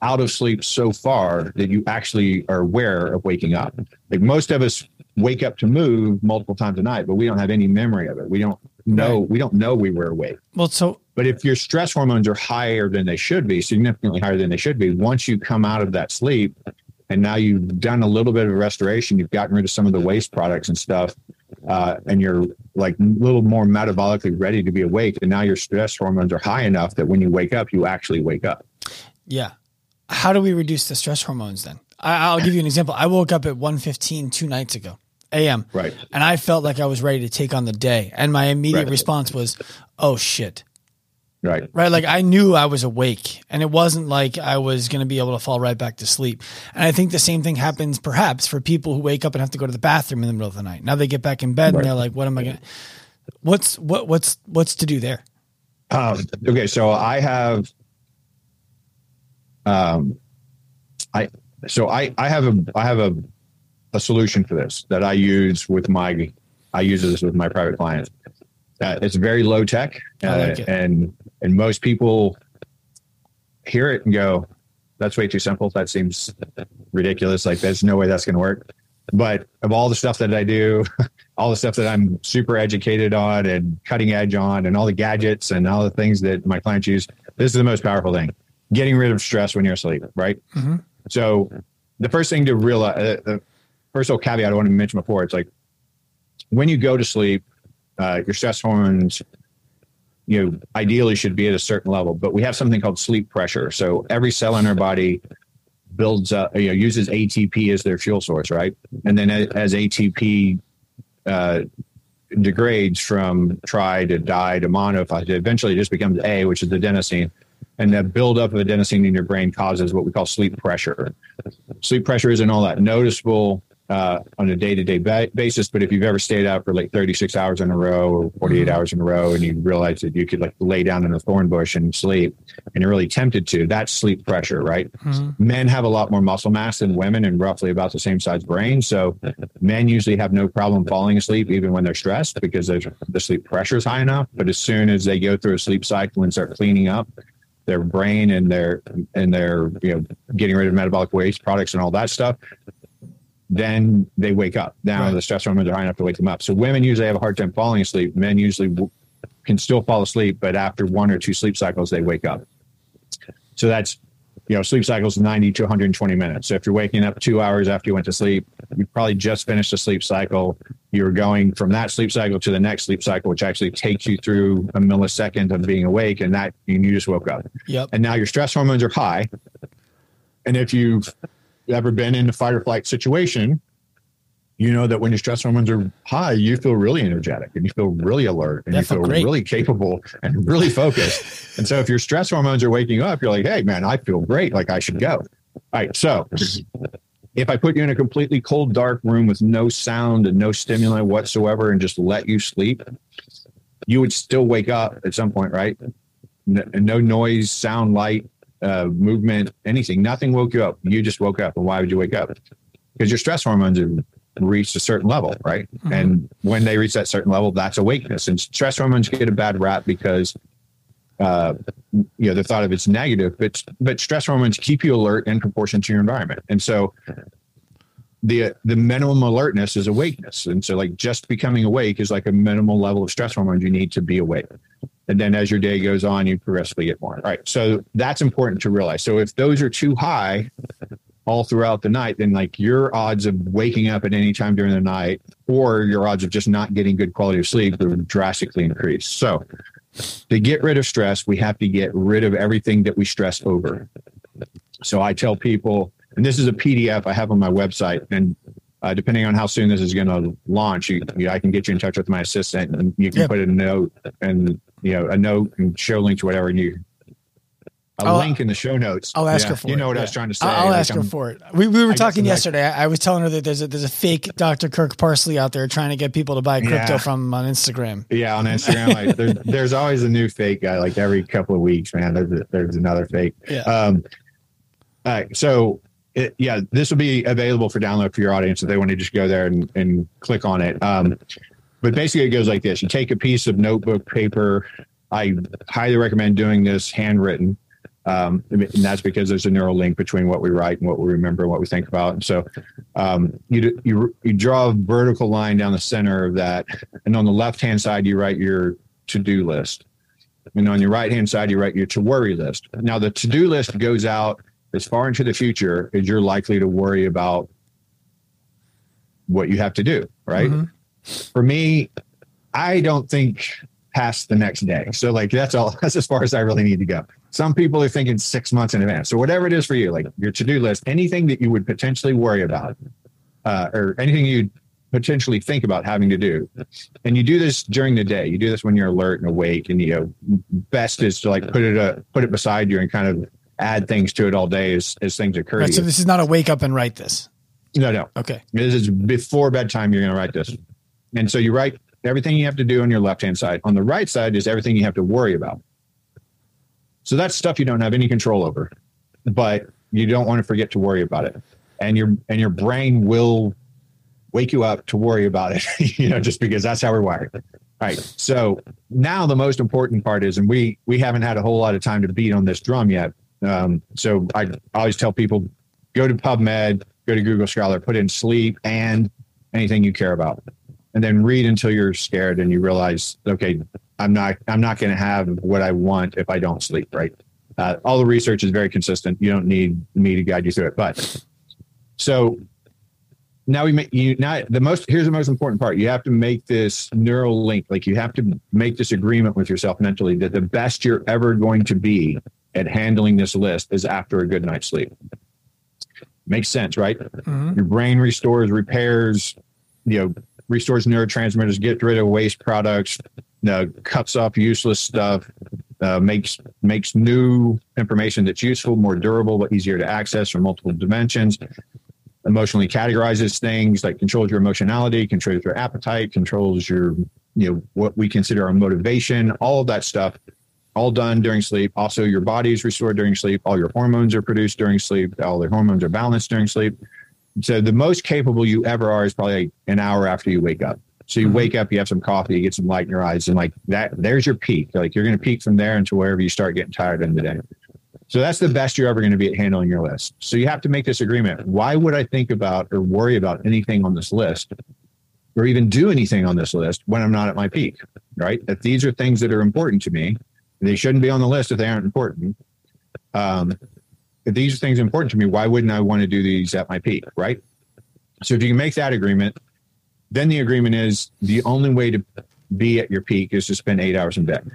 out of sleep so far that you actually are aware of waking up. Like most of us wake up to move multiple times a night, but we don't have any memory of it. We don't know right. we don't know we were awake. Well, so but if your stress hormones are higher than they should be, significantly higher than they should be, once you come out of that sleep and now you've done a little bit of restoration, you've gotten rid of some of the waste products and stuff, uh, and you're like a little more metabolically ready to be awake. And now your stress hormones are high enough that when you wake up, you actually wake up. Yeah. How do we reduce the stress hormones then? I, will give you an example. I woke up at 1.15 two nights ago, a.m. Right. And I felt like I was ready to take on the day. And my immediate right. response was, oh shit, Right. Right. Like I knew I was awake and it wasn't like I was going to be able to fall right back to sleep. And I think the same thing happens perhaps for people who wake up and have to go to the bathroom in the middle of the night. Now they get back in bed right. and they're like, what am I going to, what's, what, what's, what's to do there? Um, okay. So I have, um, I, so I, I have a, I have a, a solution for this that I use with my, I use this with my private clients. Uh, it's very low tech, uh, like and and most people hear it and go, that's way too simple. That seems ridiculous. Like there's no way that's going to work. But of all the stuff that I do, [LAUGHS] all the stuff that I'm super educated on and cutting edge on, and all the gadgets and all the things that my clients use, this is the most powerful thing: getting rid of stress when you're asleep. Right. Mm-hmm. So the first thing to realize, uh, the first little caveat I wanted to mention before, it's like when you go to sleep, uh, your stress hormones you know ideally should be at a certain level but we have something called sleep pressure. So every cell in our body builds up you know uses atp as their fuel source right? And then as atp uh, degrades from tri to di to mono eventually it just becomes a which is the adenosine and that buildup of adenosine in your brain causes what we call sleep pressure sleep pressure isn't all that noticeable uh, on a day to day basis. But if you've ever stayed out for like 36 hours in a row or 48 mm-hmm. hours in a row and you realize that you could like lay down in a thorn bush and sleep and you're really tempted to, that's sleep pressure, right? Mm-hmm. Men have a lot more muscle mass than women and roughly about the same size brain. So men usually have no problem falling asleep even when they're stressed because the sleep pressure is high enough. But as soon as they go through a sleep cycle and start cleaning up, their brain and their and their you know getting rid of metabolic waste products and all that stuff then they wake up. Now right. the stress hormones are high enough to wake them up. So women usually have a hard time falling asleep. Men usually w- can still fall asleep, but after one or two sleep cycles, they wake up. So that's you know sleep cycles 90 to 120 minutes. So if you're waking up two hours after you went to sleep, you probably just finished a sleep cycle. You're going from that sleep cycle to the next sleep cycle, which actually takes you through a millisecond of being awake, and that and you just woke up. Yep. And now your stress hormones are high. And if you've ever been in a fight or flight situation, you know that when your stress hormones are high, you feel really energetic and you feel really alert and you feel great. really capable and really focused. [LAUGHS] and so if your stress hormones are waking up, you're like, hey, man, I feel great. Like I should go. All right. So if I put you in a completely cold, dark room with no sound and no stimuli whatsoever and just let you sleep, you would still wake up at some point, right? No, no noise, sound, light, uh, movement, anything. Nothing woke you up. You just woke up. And why would you wake up? Because your stress hormones have reached a certain level, right? Mm-hmm. And when they reach that certain level, that's awakeness. And stress hormones get a bad rap because uh, you know the thought of it's negative, but but stress hormones keep you alert in proportion to your environment. And so the the minimum alertness is awakeness. And so like just becoming awake is like a minimal level of stress hormones you need to be awake. And then as your day goes on, you progressively get more. All right. So that's important to realize. So if those are too high all throughout the night, then like your odds of waking up at any time during the night or your odds of just not getting good quality of sleep would drastically increase. So to get rid of stress, we have to get rid of everything that we stress over. So I tell people, and this is a PDF I have on my website, and uh, depending on how soon this is going to launch, you, you, I can get you in touch with my assistant, and you can put a note and you know a note and show link to whatever you a I'll, link in the show notes. I'll ask yeah, her for you it. You know what yeah. I was trying to say. I'll, I'll ask her for it. We, we were I talking yesterday. Like, I was telling her that there's a there's a fake Dr. Kirk Parsley out there trying to get people to buy crypto yeah. from on Instagram. Yeah, on Instagram, like there's, [LAUGHS] there's always a new fake guy. Like every couple of weeks, man, there's there's another fake. Yeah. Um, all right, so it, yeah, this will be available for download for your audience if they want to just go there and, and click on it. Um, but basically, it goes like this: you take a piece of notebook paper. I highly recommend doing this handwritten. Um, and that's because there's a neural link between what we write and what we remember and what we think about. And so um, you, you, you draw a vertical line down the center of that. And on the left hand side, you write your to do list. And on your right hand side, you write your to worry list. Now, the to do list goes out as far into the future as you're likely to worry about what you have to do, right? Mm-hmm. For me, I don't think past the next day. So like that's all [LAUGHS] that's as far as I really need to go. Some people are thinking six months in advance. So whatever it is for you, like your to-do list, anything that you would potentially worry about, uh, or anything you'd potentially think about having to do. And you do this during the day. You do this when you're alert and awake and you know best is to like put it uh, put it beside you and kind of add things to it all day as, as things occur. Right, so this is not a wake up and write this. No, no. Okay. This is before bedtime. You're going to write this, and so you write everything you have to do on your left hand side. On the right side is everything you have to worry about. So that's stuff you don't have any control over, but you don't want to forget to worry about it, and your and your brain will wake you up to worry about it. [LAUGHS] you know, just because that's how we're wired. All right. So now the most important part is, and we we haven't had a whole lot of time to beat on this drum yet, Um, so I always tell people go to PubMed, go to Google Scholar, put in sleep and anything you care about, and then read until you're scared and you realize, okay, I'm not I'm not going to have what I want if I don't sleep. Right. Uh, all the research is very consistent. You don't need me to guide you through it, but so now we make you now the most here's the most important part you have to make this neural link like you have to make this agreement with yourself mentally that the best you're ever going to be at handling this list is after a good night's sleep makes sense right mm-hmm. your brain restores repairs you know restores neurotransmitters gets rid of waste products uh, cuts off useless stuff uh, makes makes new information that's useful more durable but easier to access from multiple dimensions emotionally categorizes things like controls your emotionality, controls your appetite, controls your, you know, what we consider our motivation, all of that stuff, all done during sleep. Also, your body is restored during sleep. All your hormones are produced during sleep. All the hormones are balanced during sleep. So the most capable you ever are is probably like an hour after you wake up. So you mm-hmm. wake up, you have some coffee, you get some light in your eyes, and like that, there's your peak. Like you're going to peak from there until wherever you start getting tired in the day. So that's the best you're ever going to be at handling your list. So you have to make this agreement. Why would I think about or worry about anything on this list or even do anything on this list when I'm not at my peak? Right. If these are things that are important to me, they shouldn't be on the list if they aren't important. Um, if these are things important to me, why wouldn't I want to do these at my peak? Right. So if you can make that agreement, then the agreement is the only way to be at your peak is to spend eight hours in bed.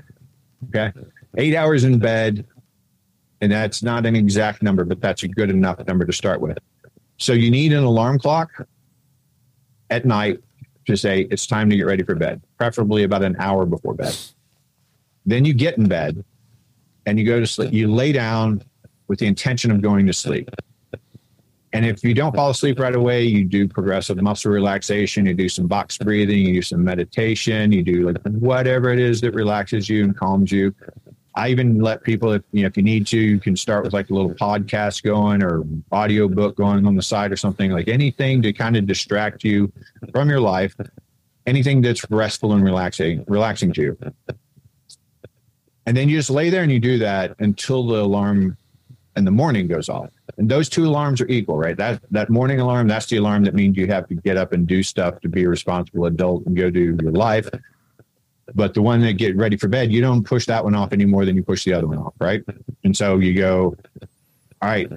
Okay. Eight hours in bed and that's not an exact number, but that's a good enough number to start with. So you need an alarm clock at night to say it's time to get ready for bed, preferably about an hour before bed. Then you get in bed and you go to sleep. You lay down with the intention of going to sleep. And if you don't fall asleep right away, you do progressive muscle relaxation, you do some box breathing, you do some meditation, you do like whatever it is that relaxes you and calms you. I even let people, if you know, if you need to, you can start with like a little podcast going or audio book going on the side or something like anything to kind of distract you from your life, anything that's restful and relaxing, relaxing to you. And then you just lay there and you do that until the alarm in the morning goes off. And those two alarms are equal, right? That that morning alarm, that's the alarm that means you have to get up and do stuff to be a responsible adult and go do your life. But the one that get ready for bed, you don't push that one off any more than you push the other one off, right? And so you go, all right,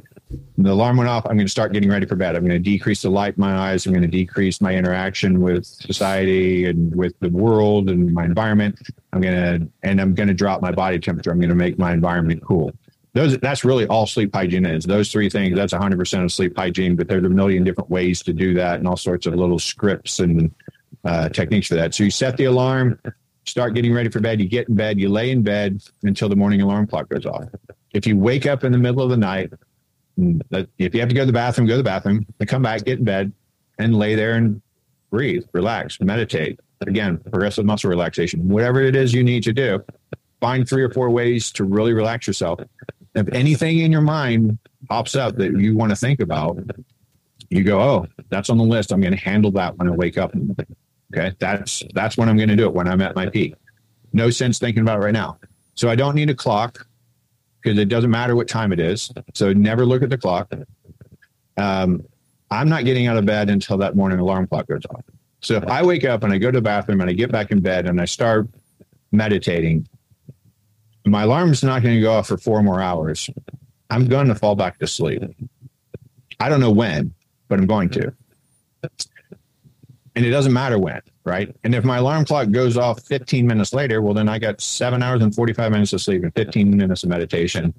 the alarm went off. I'm going to start getting ready for bed. I'm going to decrease the light in my eyes. I'm going to decrease my interaction with society and with the world and my environment. I'm going to, and I'm going to drop my body temperature. I'm going to make my environment cool. Those, that's really all sleep hygiene is. Those three things, that's 100% of sleep hygiene, but there's a million different ways to do that and all sorts of little scripts and uh, techniques for that. So you set the alarm, start getting ready for bed. You get in bed, you lay in bed until the morning alarm clock goes off. If you wake up in the middle of the night, mm, if you have to go to the bathroom, go to the bathroom, then come back, get in bed, and lay there and breathe, relax, meditate. Again, progressive muscle relaxation, whatever it is you need to do, find three or four ways to really relax yourself. If anything in your mind pops up that you want to think about, you go, oh, that's on the list. I'm going to handle that when I wake up. Okay. That's that's when I'm going to do it when I'm at my peak. No sense thinking about it right now. So I don't need a clock because it doesn't matter what time it is. So never look at the clock. Um, I'm not getting out of bed until that morning alarm clock goes off. So if I wake up and I go to the bathroom and I get back in bed and I start meditating, my alarm's not going to go off for four more hours. I'm going to fall back to sleep. I don't know when, but I'm going to and it doesn't matter when, right? And if my alarm clock goes off 15 minutes later, well, then I got seven hours and 45 minutes of sleep and 15 minutes of meditation.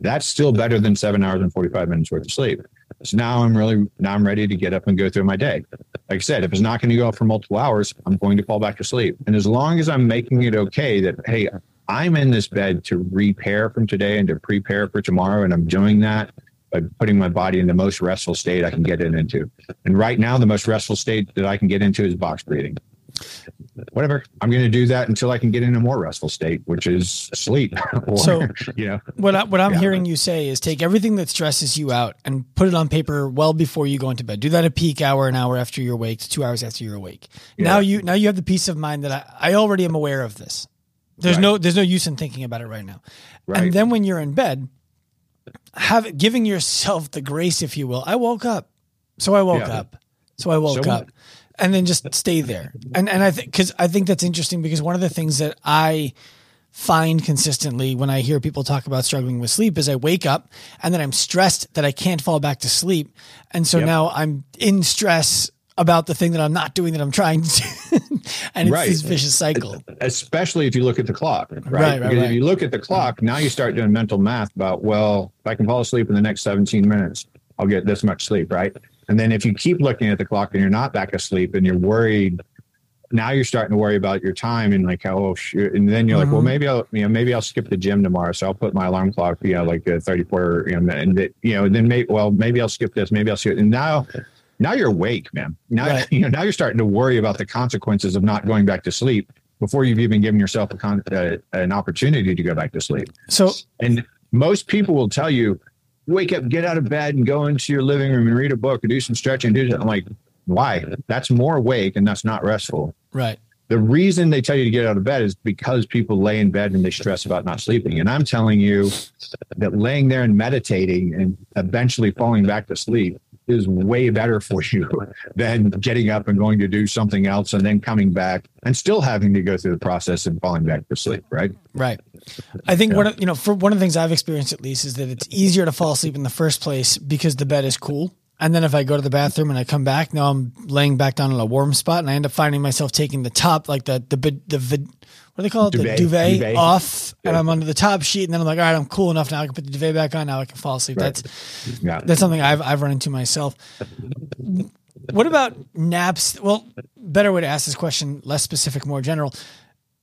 That's still better than seven hours and 45 minutes worth of sleep. So now I'm really, now I'm ready to get up and go through my day. Like I said, if it's not going to go off for multiple hours, I'm going to fall back to sleep. And as long as I'm making it okay that, hey, I'm in this bed to repair from today and to prepare for tomorrow, and I'm doing that by putting my body in the most restful state I can get it into. And right now, the most restful state that I can get into is box breathing. Whatever. I'm going to do that until I can get in a more restful state, which is sleep. [LAUGHS] or, so, you know, what, I, what I'm yeah. hearing you say is take everything that stresses you out and put it on paper well before you go into bed. Do that a peak hour, an hour after you're awake, two hours after you're awake. Yeah. Now you, now you have the peace of mind that I, I already am aware of this. There's right. no, there's no use in thinking about it right now. Right. And then when you're in bed, have giving yourself the grace, if you will. I woke up, so I woke Yeah. up, so I woke So up, and then just stay there. And and I think because I think that's interesting because one of the things that I find consistently when I hear people talk about struggling with sleep is I wake up and then I'm stressed that I can't fall back to sleep, and so Yep. now I'm in stress about the thing that I'm not doing that I'm trying to, do. [LAUGHS] and it's Right. this vicious cycle. especially if you look at the clock, right? Right, right, because if you look at the clock, now you start doing mental math about, well, if I can fall asleep in the next 17 minutes, I'll get this much sleep, right? And then if you keep looking at the clock and you're not back asleep and you're worried, now you're starting to worry about your time and like, oh, shoot. And then you're like, well, Mhm. maybe I'll, you know, maybe I'll skip the gym tomorrow. So I'll put my alarm clock, you know, like uh, 34, you know, and that, you know, then maybe, well, maybe I'll skip this, maybe I'll skip. It, and now, now you're awake, man. Now, Right. [LAUGHS] you know, now you're starting to worry about the consequences of not going back to sleep before you've even given yourself a con- uh, an opportunity to go back to sleep. So And most people will tell you, wake up, get out of bed, and go into your living room and read a book or do some stretching. Do that. I'm like, why? That's more awake and that's not restful. right, The reason they tell you to get out of bed is because people lay in bed and they stress about not sleeping. And I'm telling you that laying there and meditating and eventually falling back to sleep is way better for you [LAUGHS] than getting up and going to do something else and then coming back and still having to go through the process and falling back to sleep, right? Right. I think one of you know, for one of the things I've experienced at least is that it's easier to fall asleep in the first place because the bed is cool. And then if I go to the bathroom and I come back, now I'm laying back down in a warm spot, and I end up finding myself taking the top, like the the the, the what do they call it, Duvet. the duvet, Duvet. off, and I'm under the top sheet, and then I'm like, all right, I'm cool enough now. I can put the duvet back on. Now I can fall asleep. Right. That's Yeah. that's something I've I've run into myself. What about naps? Well, better way to ask this question, less specific, more general.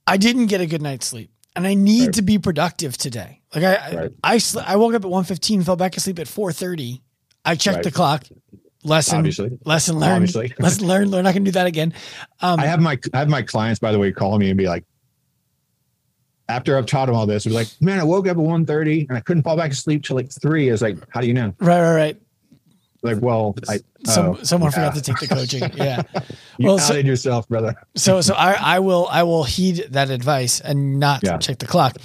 I didn't get a good night's sleep, and I need Right. to be productive today. Like I, I- Right. I, sl- I woke up at 1.15, fell back asleep at four thirty. I checked the clock. Lesson, Obviously. lesson learned. Obviously. [LAUGHS] lesson learned. Not going to do that again. Um, I have my I have my clients, by the way, call me and be like, after I've taught him all this, they're like, man, I woke up at 1.30 and I couldn't fall back asleep till like three. I was like, how do you know? right, right, right. Like, well, I Some, oh, someone yeah. forgot to take the coaching. [LAUGHS] Yeah. You Well, so- yourself, brother. So so I, I will I will heed that advice and not Yeah. check the clock.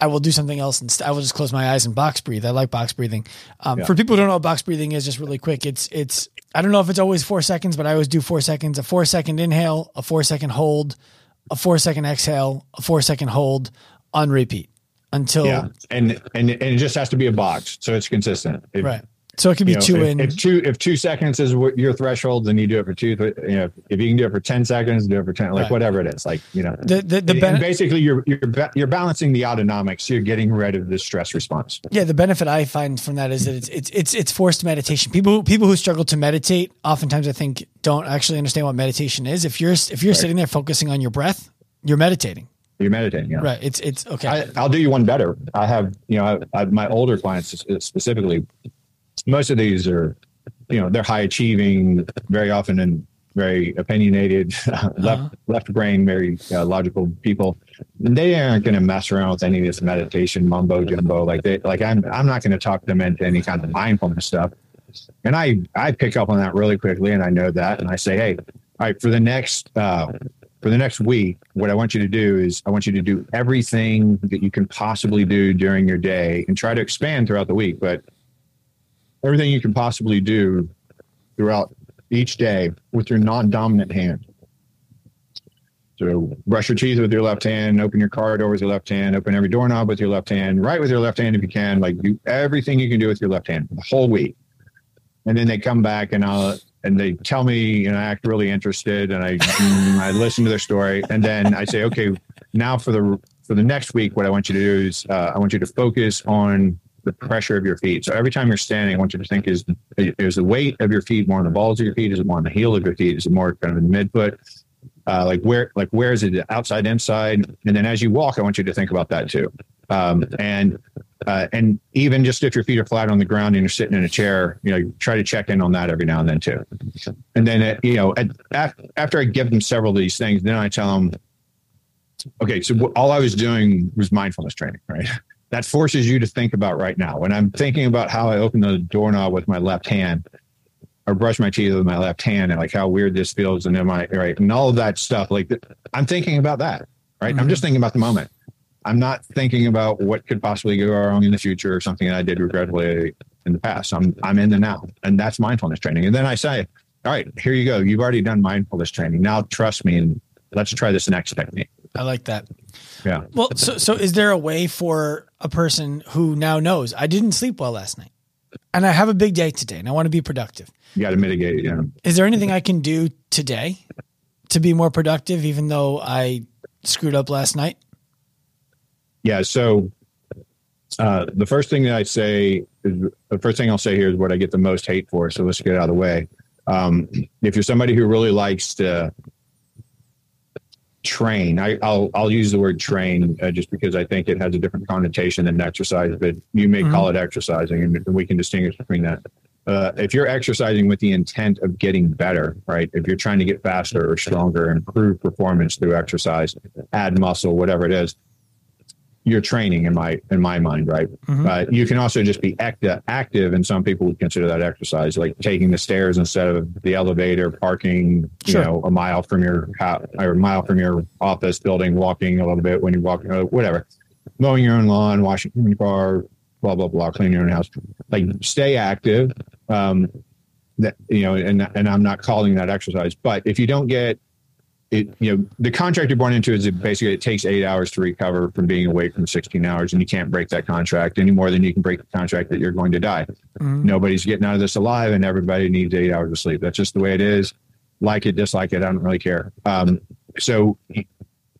I will do something else and I will just close my eyes and box breathe. I like box breathing. Um, Yeah. For people who don't know what box breathing is, just really quick, it's it's I don't know if it's always four seconds, but I always do four seconds. A four second inhale, a four second hold, a four second exhale, a four second hold on repeat until Yeah, and and and it just has to be a box, so it's consistent. If, right. So it could be you know, two if, in. If two if two seconds is what your threshold, then you do it for two. You know, if you can do it for ten seconds, do it for ten. Like Right. whatever it is, like you know. the the, the ben- basically, you're you're you're balancing the autonomics. You're getting rid of the stress response. Yeah, the benefit I find from that is that it's it's it's it's forced meditation. People who, people who struggle to meditate, oftentimes I think don't actually understand what meditation is. If you're if you're Right. sitting there focusing on your breath, you're meditating. You're meditating. Yeah. Right. It's it's okay. I, I'll do you one better. I have, you know, I, I, my older clients specifically, most of these are, you know, they're high achieving, very often and very opinionated, [LAUGHS] left Uh-huh. left brain, very uh, logical people. They aren't going to mess around with any of this meditation mumbo jumbo. Like they, like I'm, I'm not going to talk them into any kind of mindfulness stuff. And I, I pick up on that really quickly, and I know that, and I say, hey, all right, for the next, uh, for the next week, what I want you to do is I want you to do everything that you can possibly do during your day and try to expand throughout the week, but everything you can possibly do throughout each day with your non-dominant hand. So brush your teeth with your left hand, open your car door with your left hand, open every doorknob with your left hand, write with your left hand if you can, like do everything you can do with your left hand for the whole week. And then they come back and I'll and they tell me and I act really interested and I mm, I listen to their story and then I say, okay, now for the for the next week, what I want you to do is uh, I want you to focus on the pressure of your feet. So every time you're standing, I want you to think is is the weight of your feet more on the balls of your feet? Is it more on the heel of your feet? Is it more kind of in the midfoot? Uh, like where like where is it outside inside? And then as you walk, I want you to think about that too. Um, and uh, and even just if your feet are flat on the ground and you're sitting in a chair, you know, try to check in on that every now and then too. And then uh, you know, at, af- after I give them several of these things, then I tell them, okay, so all I was doing was mindfulness training, right? That forces you to think about right now. When I'm thinking about how I open the doorknob with my left hand, or brush my teeth with my left hand, and like how weird this feels, and then my right, and all of that stuff. Like I'm thinking about that, right? I'm Mhm. just thinking about the moment. I'm not thinking about what could possibly go wrong in the future or something that I did regretfully in the past. I'm I'm in the now, and that's mindfulness training. And then I say, all right, here you go. You've already done mindfulness training. Now trust me, and let's try this next technique. I like that. Yeah. Well, so so is there a way for a person who now knows I didn't sleep well last night, and I have a big day today, and I want to be productive? You got to mitigate. Yeah. Is there anything I can do today to be more productive, even though I screwed up last night? Yeah. So uh, the first thing that I say, is, the first thing I'll say here is what I get the most hate for. So let's get out of the way. Um, if you're somebody who really likes to train, I, will I'll use the word train uh, just because I think it has a different connotation than exercise, but you may mm-hmm. call it exercising, and we can distinguish between that. Uh, if you're exercising with the intent of getting better, right? If you're trying to get faster or stronger, improve performance through exercise, add muscle, whatever it is, you're training in my in my mind, right? Mm-hmm. Uh, you can also just be active, active, and some people would consider that exercise, like taking the stairs instead of the elevator, parking, sure. you know, a mile from your house or a mile from your office building, walking a little bit when you're walking, uh, whatever, mowing your own lawn, washing your car, blah blah blah, cleaning your own house. Like stay active. Um, that you know, and and I'm not calling that exercise, but if you don't get it, you know, the contract you're born into is basically it takes eight hours to recover from being awake from 16 hours, and you can't break that contract any more than you can break the contract that you're going to die. Mm-hmm. Nobody's getting out of this alive, and everybody needs eight hours of sleep. That's just the way it is. Like it, dislike it, I don't really care. Um, so,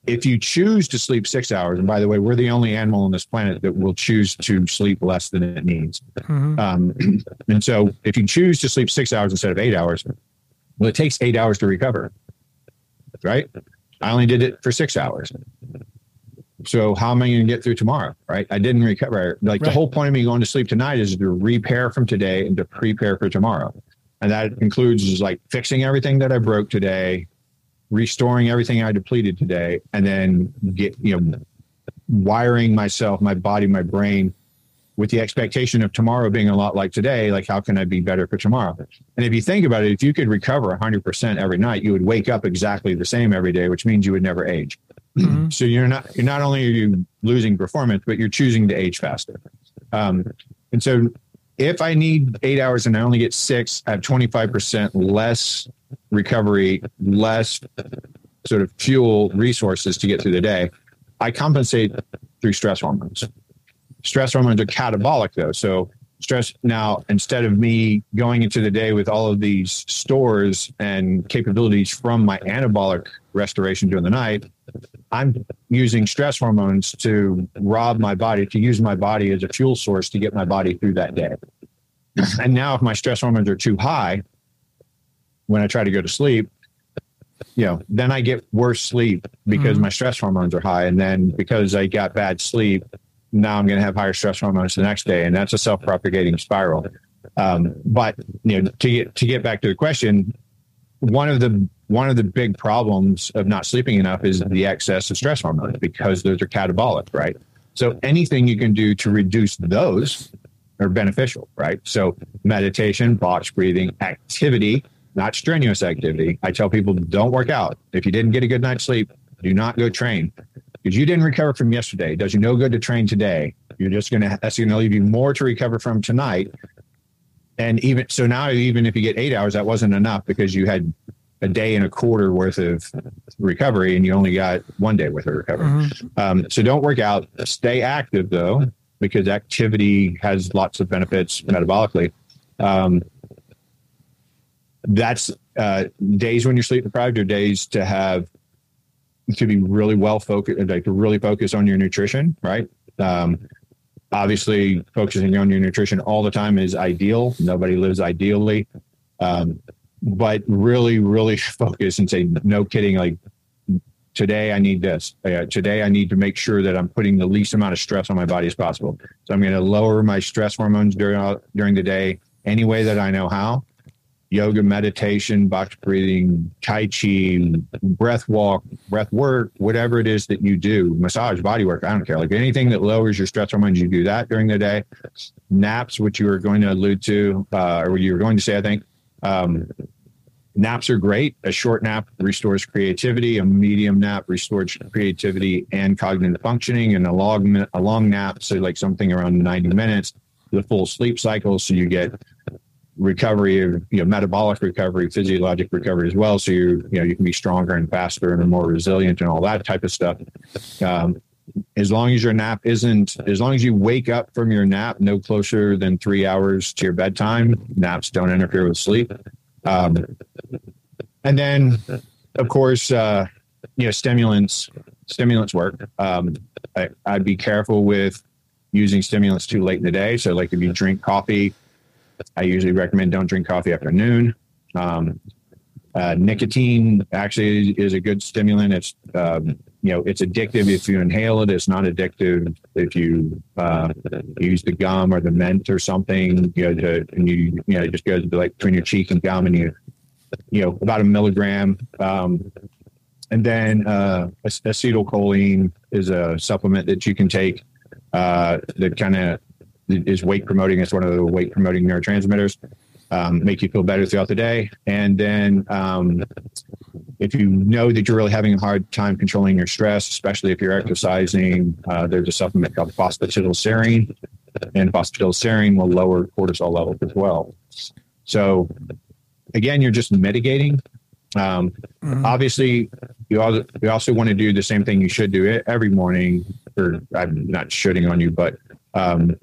if you choose to sleep six hours, and by the way, we're the only animal on this planet that will choose to sleep less than it needs. Mm-hmm. Um, [CLEARS THROAT] and so, if you choose to sleep six hours instead of eight hours, well, it takes eight hours to recover right? I only did it for six hours. So how am I going to get through tomorrow? Right. I didn't recover. Like right. the whole point of me going to sleep tonight is to repair from today and to prepare for tomorrow. And that includes like fixing everything that I broke today, restoring everything I depleted today, and then get, you know, wiring myself, my body, my brain with the expectation of tomorrow being a lot like today, like how can I be better for tomorrow? And if you think about it, if you could recover 100% every night, you would wake up exactly the same every day, which means you would never age. Mm-hmm. So you're not you're not only are you losing performance, but you're choosing to age faster. Um, and so if I need eight hours and I only get six, I have 25% less recovery, less sort of fuel resources to get through the day. I compensate through stress hormones. Stress hormones are catabolic though. So stress now, instead of me going into the day with all of these stores and capabilities from my anabolic restoration during the night, I'm using stress hormones to rob my body, to use my body as a fuel source to get my body through that day. And now if my stress hormones are too high, when I try to go to sleep, you know, then I get worse sleep because mm-hmm. my stress hormones are high. And then because I got bad sleep, now I'm going to have higher stress hormones the next day, and that's a self-propagating spiral. Um, but you know, to get to get back to the question, one of the one of the big problems of not sleeping enough is the excess of stress hormones because those are catabolic, right? So anything you can do to reduce those are beneficial, right? So meditation, box breathing, activity, not strenuous activity. I tell people don't work out. If you didn't get a good night's sleep, do not go train because you didn't recover from yesterday. It does you no good to train today. You're just going to, that's going to leave you more to recover from tonight. And even so now, even if you get eight hours, that wasn't enough because you had a day and a quarter worth of recovery and you only got one day worth of recovery. Mm-hmm. Um, so don't work out. Stay active though, because activity has lots of benefits metabolically. Um, that's uh, days when you're sleep deprived or days to have to be really well focused, like really focus on your nutrition, right? Um, obviously, focusing on your nutrition all the time is ideal. Nobody lives ideally. Um, but really, really [LAUGHS] focus and say, no kidding, like today I need this. Uh, today I need to make sure that I'm putting the least amount of stress on my body as possible. So I'm going to lower my stress hormones during during the day any way that I know how yoga, meditation, box breathing, Tai Chi, breath walk, breath work, whatever it is that you do, massage, body work, I don't care. Like anything that lowers your stress hormones, you do that during the day. Naps, which you were going to allude to, uh, or you were going to say, I think. Um, naps are great. A short nap restores creativity. A medium nap restores creativity and cognitive functioning. And a long a long nap, so like something around ninety minutes, the full sleep cycle, so you get recovery of you know metabolic recovery, physiologic recovery as well. So you you know you can be stronger and faster and more resilient and all that type of stuff. Um, as long as your nap isn't as long as you wake up from your nap no closer than three hours to your bedtime naps don't interfere with sleep um, and then of course uh, you know stimulants stimulants work um, I, i'd be careful with using stimulants too late in the day so like if you drink coffee i usually recommend don't drink coffee after noon um, uh, nicotine actually is a good stimulant. It's um, you know it's addictive if you inhale it. It's not addictive if you uh, use the gum or the mint or something. You know, to, and you you know it just goes like between your cheek and gum, and you you know about a milligram. Um, and then uh, acetylcholine is a supplement that you can take uh, that kind of is weight promoting. It's one of the weight promoting neurotransmitters um, make you feel better throughout the day. And then um, if you know that you're really having a hard time controlling your stress, especially if you're exercising, uh, there's a supplement called phosphatidylserine, and phosphatidylserine will lower cortisol levels as well. So again, you're just mitigating. Um, mm-hmm. Obviously, you also, you also want to do the same thing you should do every morning. Or I'm not shooting on you, but um,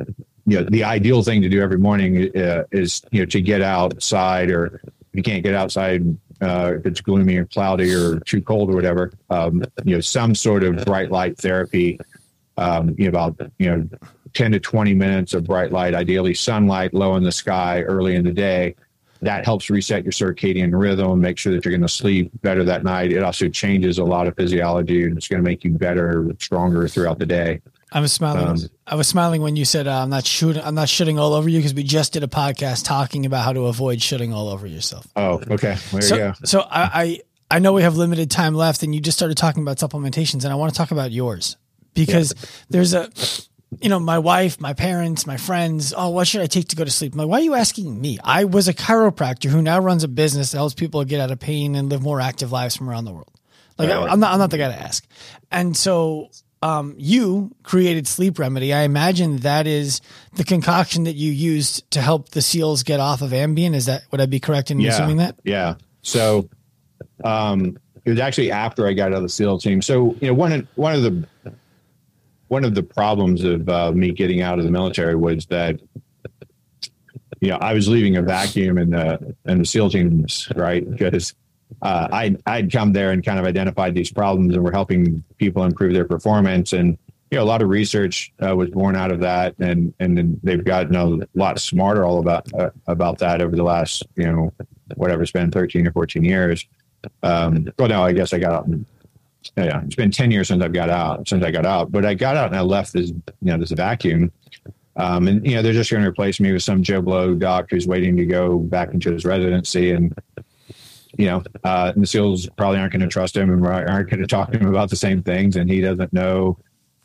you know, the ideal thing to do every morning uh, is, you know, to get outside or if you can't get outside, uh, if it's gloomy or cloudy or too cold or whatever, um, you know, some sort of bright light therapy, um, you know, about, you know, 10 to 20 minutes of bright light, ideally sunlight low in the sky early in the day. That helps reset your circadian rhythm, make sure that you're going to sleep better that night. It also changes a lot of physiology and it's going to make you better, stronger throughout the day. I was smiling. Um, I was smiling when you said uh, I'm not shooting. I'm not shitting all over you because we just did a podcast talking about how to avoid shitting all over yourself. Oh, okay. There so, you go. So I, I I know we have limited time left, and you just started talking about supplementations, and I want to talk about yours because yeah. there's a, you know, my wife, my parents, my friends. Oh, what should I take to go to sleep? I'm like, why are you asking me? I was a chiropractor who now runs a business that helps people get out of pain and live more active lives from around the world. Like. I, I'm not, I'm not the guy to ask. And so um, you created Sleep Remedy. I imagine that is the concoction that you used to help the seals get off of Ambien. Is that would I be correct in yeah, assuming that? Yeah. So um, it was actually after I got out of the SEAL team. So you know one of one of the one of the problems of uh, me getting out of the military was that you know I was leaving a vacuum in the in the SEAL teams, right? Because uh, I I'd come there and kind of identified these problems, and we're helping people improve their performance. And you know, a lot of research uh, was born out of that, and and they've gotten a lot smarter all about uh, about that over the last you know whatever it's been thirteen or fourteen years. Um, well, no, I guess I got out. Yeah, it's been ten years since I've got out. Since I got out, but I got out and I left this you know this vacuum. Um, and you know they're just going to replace me with some Joe Blow doc who's waiting to go back into his residency, and you know, uh, the SEALs probably aren't going to trust him and aren't going to talk to him about the same things. And he doesn't know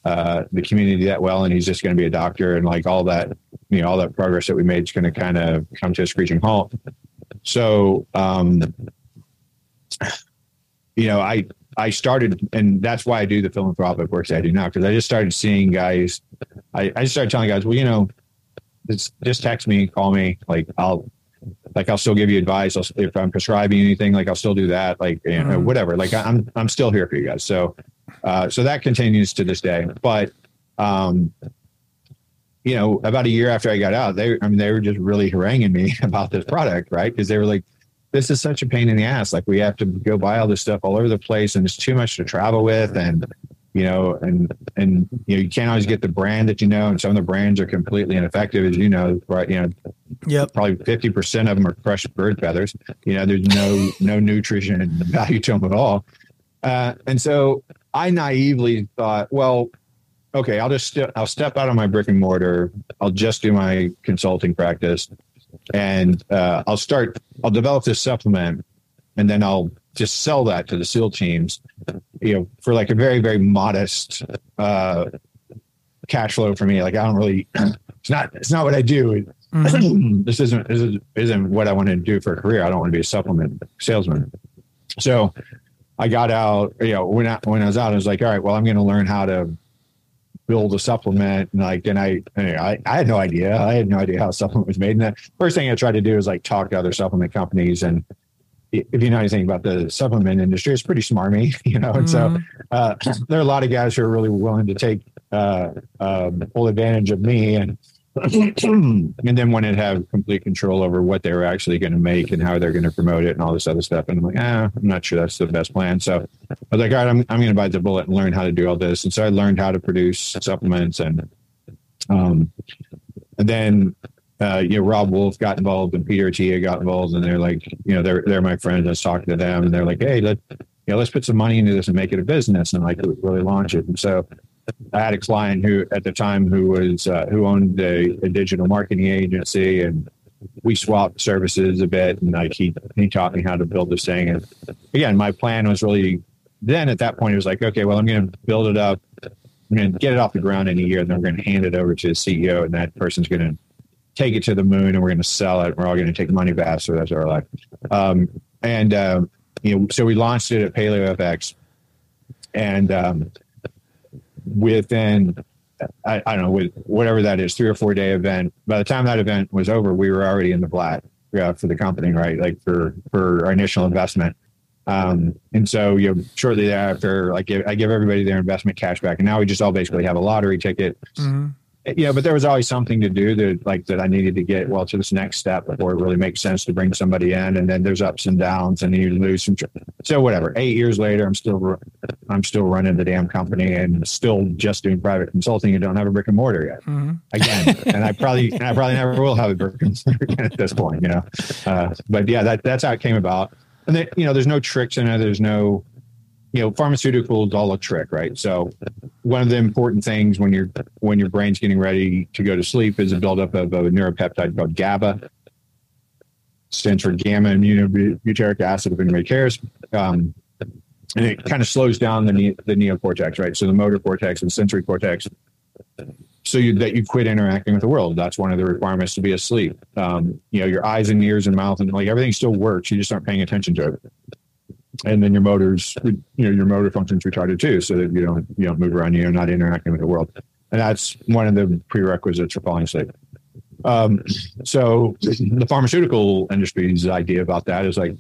uh, the community that well. And he's just going to be a doctor and like all that, you know, all that progress that we made is going to kind of come to a screeching halt. So, um, you know, I, I started, and that's why I do the philanthropic work that I do now, because I just started seeing guys, I, I just started telling guys, well, you know, just text me, call me, like I'll, like I'll still give you advice. I'll, if I'm prescribing anything, like I'll still do that. Like you know, mm. whatever. Like I'm I'm still here for you guys. So uh, so that continues to this day. But um, you know, about a year after I got out, they I mean they were just really haranguing me [LAUGHS] about this product, right? Because they were like, "This is such a pain in the ass. Like we have to go buy all this stuff all over the place, and it's too much to travel with, and you know, and and you know, you can't always get the brand that you know, and some of the brands are completely ineffective, as you know, right? You know, yep. probably fifty percent of them are crushed bird feathers. You know, there's no no nutrition and value to them at all. Uh, and so I naively thought, well, okay, I'll just st- I'll step out of my brick and mortar. I'll just do my consulting practice, and uh, I'll start. I'll develop this supplement, and then I'll just sell that to the SEAL teams, you know, for like a very, very modest uh, cash flow for me. Like I don't really, [CLEARS THROAT] it's not, it's not what I do. mm-hmm. [CLEARS THROAT] this isn't this isn't what I want to do for a career. I don't want to be a supplement salesman. So I got out, you know, when I when I was out, I was like, all right, well, I'm going to learn how to build a supplement. And like, and I, I, I had no idea. I had no idea how a supplement was made. And the first thing I tried to do is like talk to other supplement companies. And if you know anything about the supplement industry, it's pretty smarmy, [LAUGHS] you know. And mm-hmm. so uh, [CLEARS THROAT] there are a lot of guys who are really willing to take uh, um, full advantage of me and [CLEARS THROAT] and then wanted to have complete control over what they're actually going to make and how they're going to promote it and all this other stuff. And I'm like, ah, I'm not sure that's the best plan. So I was like, all right, I'm, I'm going to bite the bullet and learn how to do all this. And so I learned how to produce supplements and, um, and then, uh, you know, Robb Wolf got involved and Peter Attia got involved and they're like, you know, they're, they're my friends. I was talking to them and they're like, Hey, let, you know, let's put some money into this and make it a business and like really launch it. And so I had a client who, at the time, who was uh, who owned a, a, digital marketing agency, and we swapped services a bit. And like he he taught me how to build this thing. And again, my plan was really then at that point it was like, okay, well, I'm going to build it up. I'm going to get it off the ground in a year, and then we're going to hand it over to the CEO, and that person's going to take it to the moon, and we're going to sell it. We're all going to take money back. So that's our life. Um, and uh, you know, so we launched it at Paleo FX, and um, within I, I, don't know with whatever that is three or four day event by the time that event was over we were already in the black uh, for the company right like for for our initial investment um, and so you know shortly thereafter like i give everybody their investment cash back and now we just all basically have a lottery ticket mm-hmm you know, but there was always something to do that like that I needed to get well to this next step before it really makes sense to bring somebody in. And then there's ups and downs, and you lose some. So whatever. Eight years later, I'm still I'm still running the damn company and still just doing private consulting and don't have a brick and mortar yet. Mm-hmm. Again, and I probably and I probably never will have a brick and mortar again at this point. You know, uh, but yeah, that that's how it came about. And then you know, there's no tricks in it. There's no you know, pharmaceuticals all a trick, right? So one of the important things when you're when your brain's getting ready to go to sleep is a buildup of a neuropeptide called GABA. Stands for gamma aminobutyric acid if anybody cares. Um, and it kind of slows down the the neocortex, right? So the motor cortex and sensory cortex, so you, that you quit interacting with the world. That's one of the requirements to be asleep. Um, you know, your eyes and ears and mouth and like everything still works. You just aren't paying attention to it and then your motors, you know, your motor functions retarded too, so that you don't you don't move around, you're not interacting with the world, and that's one of the prerequisites for falling asleep. Um, so the pharmaceutical industry's idea about that is like,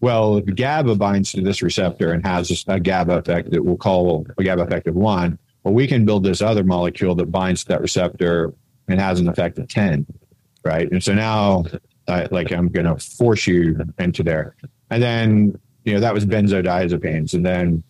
well, if GABA binds to this receptor and has a GABA effect that we'll call a GABA effect of one, well, we can build this other molecule that binds to that receptor and has an effect of 10, right? And so now, I, like, I'm going to force you into there. And then you know, that was benzodiazepines. And then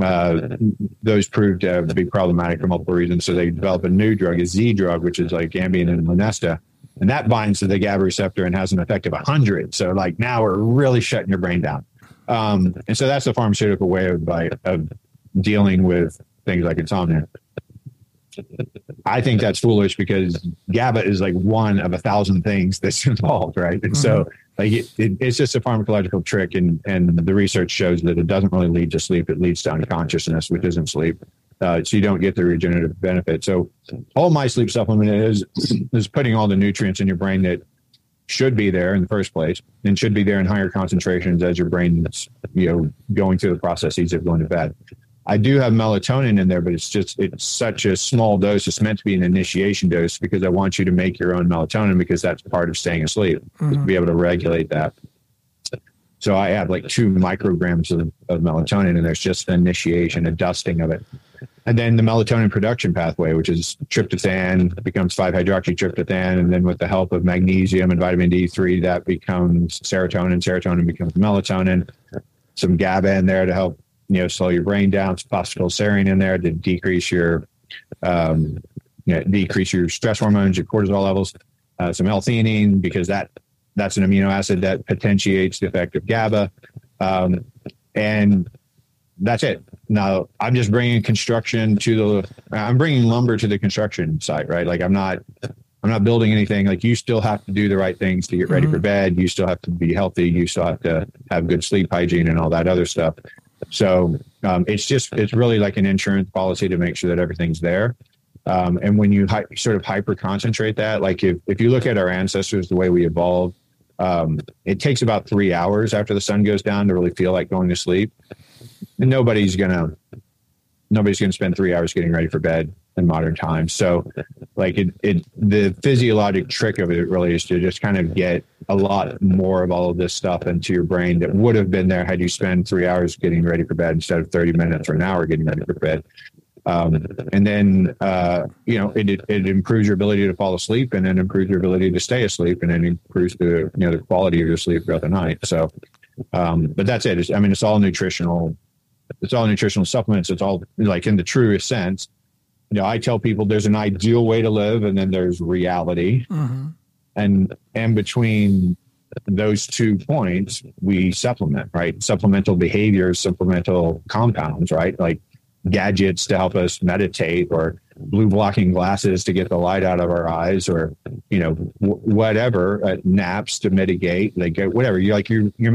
uh, those proved to be problematic for multiple reasons. So they developed a new drug, a Z drug, which is like Ambien and Lunesta. And that binds to the GABA receptor and has an effect of 100. So, like, now we're really shutting your brain down. Um, and so that's the pharmaceutical way of, of dealing with things like insomnia. I think that's foolish because GABA is like one of a thousand things that's [LAUGHS] involved, right? And mm-hmm. so like it, it, it's just a pharmacological trick, and and the research shows that it doesn't really lead to sleep; it leads to unconsciousness, which isn't sleep. Uh, so you don't get the regenerative benefit. So all my sleep supplement is is putting all the nutrients in your brain that should be there in the first place and should be there in higher concentrations as your brain is you know going through the processes of going to bed. I do have melatonin in there, but it's just it's such a small dose. It's meant to be an initiation dose because I want you to make your own melatonin because that's part of staying asleep mm-hmm. to be able to regulate that. So I have like two micrograms of, of melatonin, and there's just an initiation, a dusting of it. And then the melatonin production pathway, which is tryptophan, becomes 5 hydroxytryptophan. And then with the help of magnesium and vitamin D3, that becomes serotonin. Serotonin becomes melatonin. Some GABA in there to help you know slow your brain down. Some phosphatidylserine in there to decrease your um, you know, decrease your stress hormones, your cortisol levels. Uh, some L-theanine because that that's an amino acid that potentiates the effect of GABA, um, and that's it. Now I'm just bringing construction to the. I'm bringing lumber to the construction site, right? Like I'm not. I'm not building anything. Like you still have to do the right things to get ready mm-hmm. for bed. You still have to be healthy. You still have to have good sleep hygiene and all that other stuff. So um, it's just it's really like an insurance policy to make sure that everything's there. Um, and when you hi- sort of hyper concentrate that, like if, if you look at our ancestors, the way we evolved, um, it takes about three hours after the sun goes down to really feel like going to sleep. And nobody's gonna nobody's gonna spend three hours getting ready for bed in modern times. So like it, it the physiologic trick of it really is to just kind of get a lot more of all of this stuff into your brain that would have been there had you spend three hours getting ready for bed instead of 30 minutes or an hour getting ready for bed. Um, and then uh, you know it, it improves your ability to fall asleep, and then improves your ability to stay asleep, and then improves the you know the quality of your sleep throughout the night. So, um, but that's it. It's, I mean, it's all nutritional. It's all nutritional supplements. It's all like in the truest sense. You know, I tell people there's an ideal way to live, and then there's reality, Mm-hmm. and and between those two points, we supplement, right? Supplemental behaviors, supplemental compounds, right? Like gadgets to help us meditate or blue blocking glasses to get the light out of our eyes or you know w- whatever uh, naps to mitigate like uh, whatever you like you're you're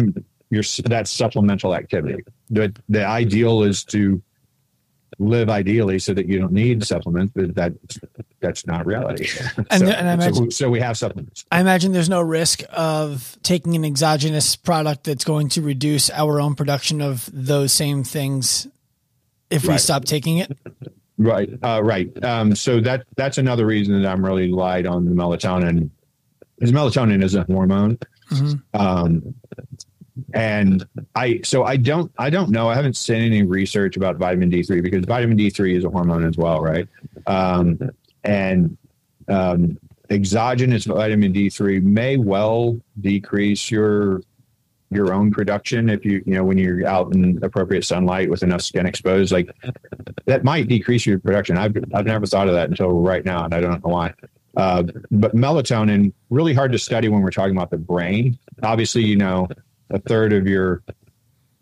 you're that's supplemental activity the the ideal is to live ideally so that you don't need supplements but that that's not reality And- [LAUGHS] so, and I so- imagine- so we have supplements I imagine there's no risk of taking an exogenous product that's going to reduce our own production of those same things if we stop taking it. Right, uh, right. Um, so that that's another reason that I'm really light on the melatonin, because melatonin is a hormone, Mhm. um, and I so I don't I don't know. I haven't seen any research about vitamin D3 because vitamin D3 is a hormone as well, right? Um, and um, exogenous vitamin D3 may well decrease your your own production if you you know when you're out in appropriate sunlight with enough skin exposed like that might decrease your production i've i've never thought of that until right now and i don't know why uh, but melatonin really hard to study when we're talking about the brain obviously you know a third of your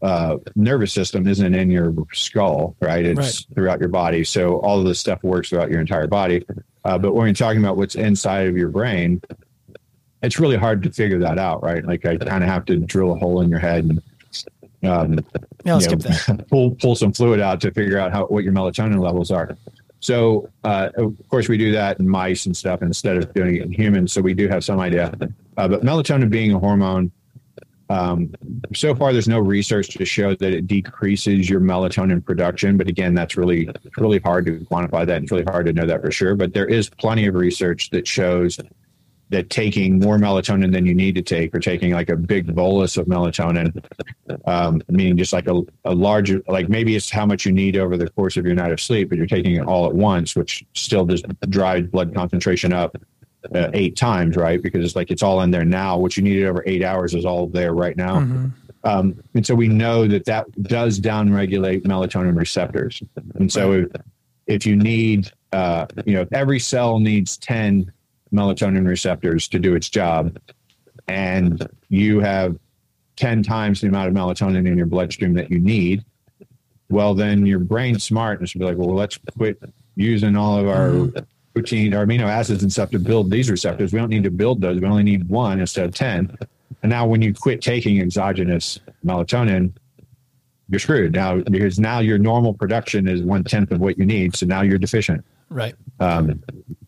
uh, nervous system isn't in your skull right it's Right. throughout your body so all of this stuff works throughout your entire body uh, but when you're talking about what's inside of your brain it's really hard to figure that out, right? Like I kind of have to drill a hole in your head and um, Yeah, you skip know, that. [LAUGHS] pull pull some fluid out to figure out how what your melatonin levels are. So uh, of course we do that in mice and stuff instead of doing it in humans. So we do have some idea. Uh, but melatonin being a hormone, um, so far there's no research to show that it decreases your melatonin production. But again, that's really really hard to quantify that. It's really hard to know that for sure. But there is plenty of research that shows that taking more melatonin than you need to take, or taking like a big bolus of melatonin, um, meaning just like a, a larger, like maybe it's how much you need over the course of your night of sleep, but you're taking it all at once, which still just drives blood concentration up uh, eight times, right? Because it's like it's all in there now. What you needed over eight hours is all there right now. Mhm. Um, and so we know that that does downregulate melatonin receptors. And so if, if you need, uh, you know, every cell needs 10 melatonin receptors to do its job, and you have 10 times the amount of melatonin in your bloodstream that you need, well, then your brain's smart and should be like, well, let's quit using all of our protein, our amino acids and stuff to build these receptors. We don't need to build those. We only need one instead of 10. And now when you quit taking exogenous melatonin, you're screwed now because now your normal production is one tenth of what you need. So now you're deficient. Right. Um,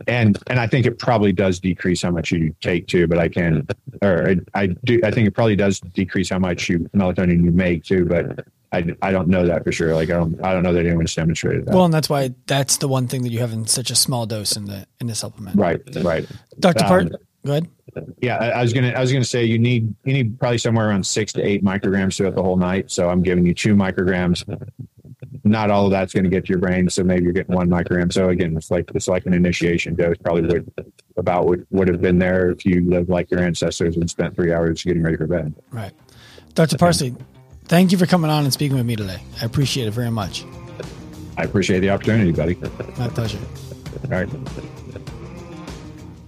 and and I think it probably does decrease how much you take too. But I can, or I, I do. I think it probably does decrease how much you melatonin you make too. But I, I don't know that for sure. Like I don't I don't know that anyone's demonstrated that. Well, and that's why that's the one thing that you have in such a small dose in the in the supplement. right, right. Dr. Um, Part, go ahead. Yeah, I, I was gonna I was gonna say you need you need probably somewhere around six to eight micrograms throughout the whole night. So I'm giving you two micrograms. Not all of that's going to get to your brain, so maybe you're getting one microgram. So again, it's like it's like an initiation dose, probably would about what would have been there if you lived like your ancestors and spent three hours getting ready for bed. Right. Dr. Parsley, thank you for coming on and speaking with me today. I appreciate it very much. I appreciate the opportunity, buddy. My pleasure. All right.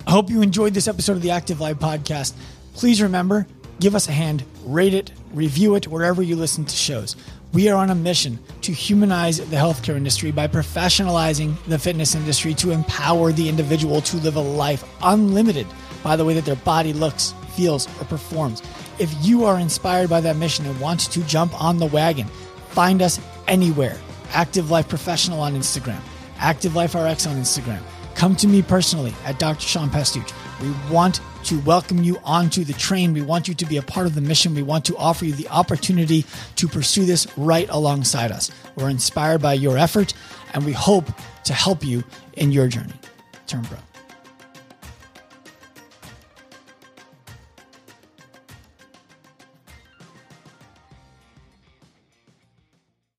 I hope you enjoyed this episode of the Active Life podcast. Please remember, give us a hand, rate it, review it wherever you listen to shows. We are on a mission to humanize the healthcare industry by professionalizing the fitness industry to empower the individual to live a life unlimited by the way that their body looks, feels, or performs. If you are inspired by that mission and want to jump on the wagon, find us anywhere. Active Life Professional on Instagram, Active Life RX on Instagram. Come to me personally at Dr. Sean Pastuch. We want to welcome you onto the train. We want you to be a part of the mission. We want to offer you the opportunity to pursue this right alongside us. We're inspired by your effort and we hope to help you in your journey. Turn pro.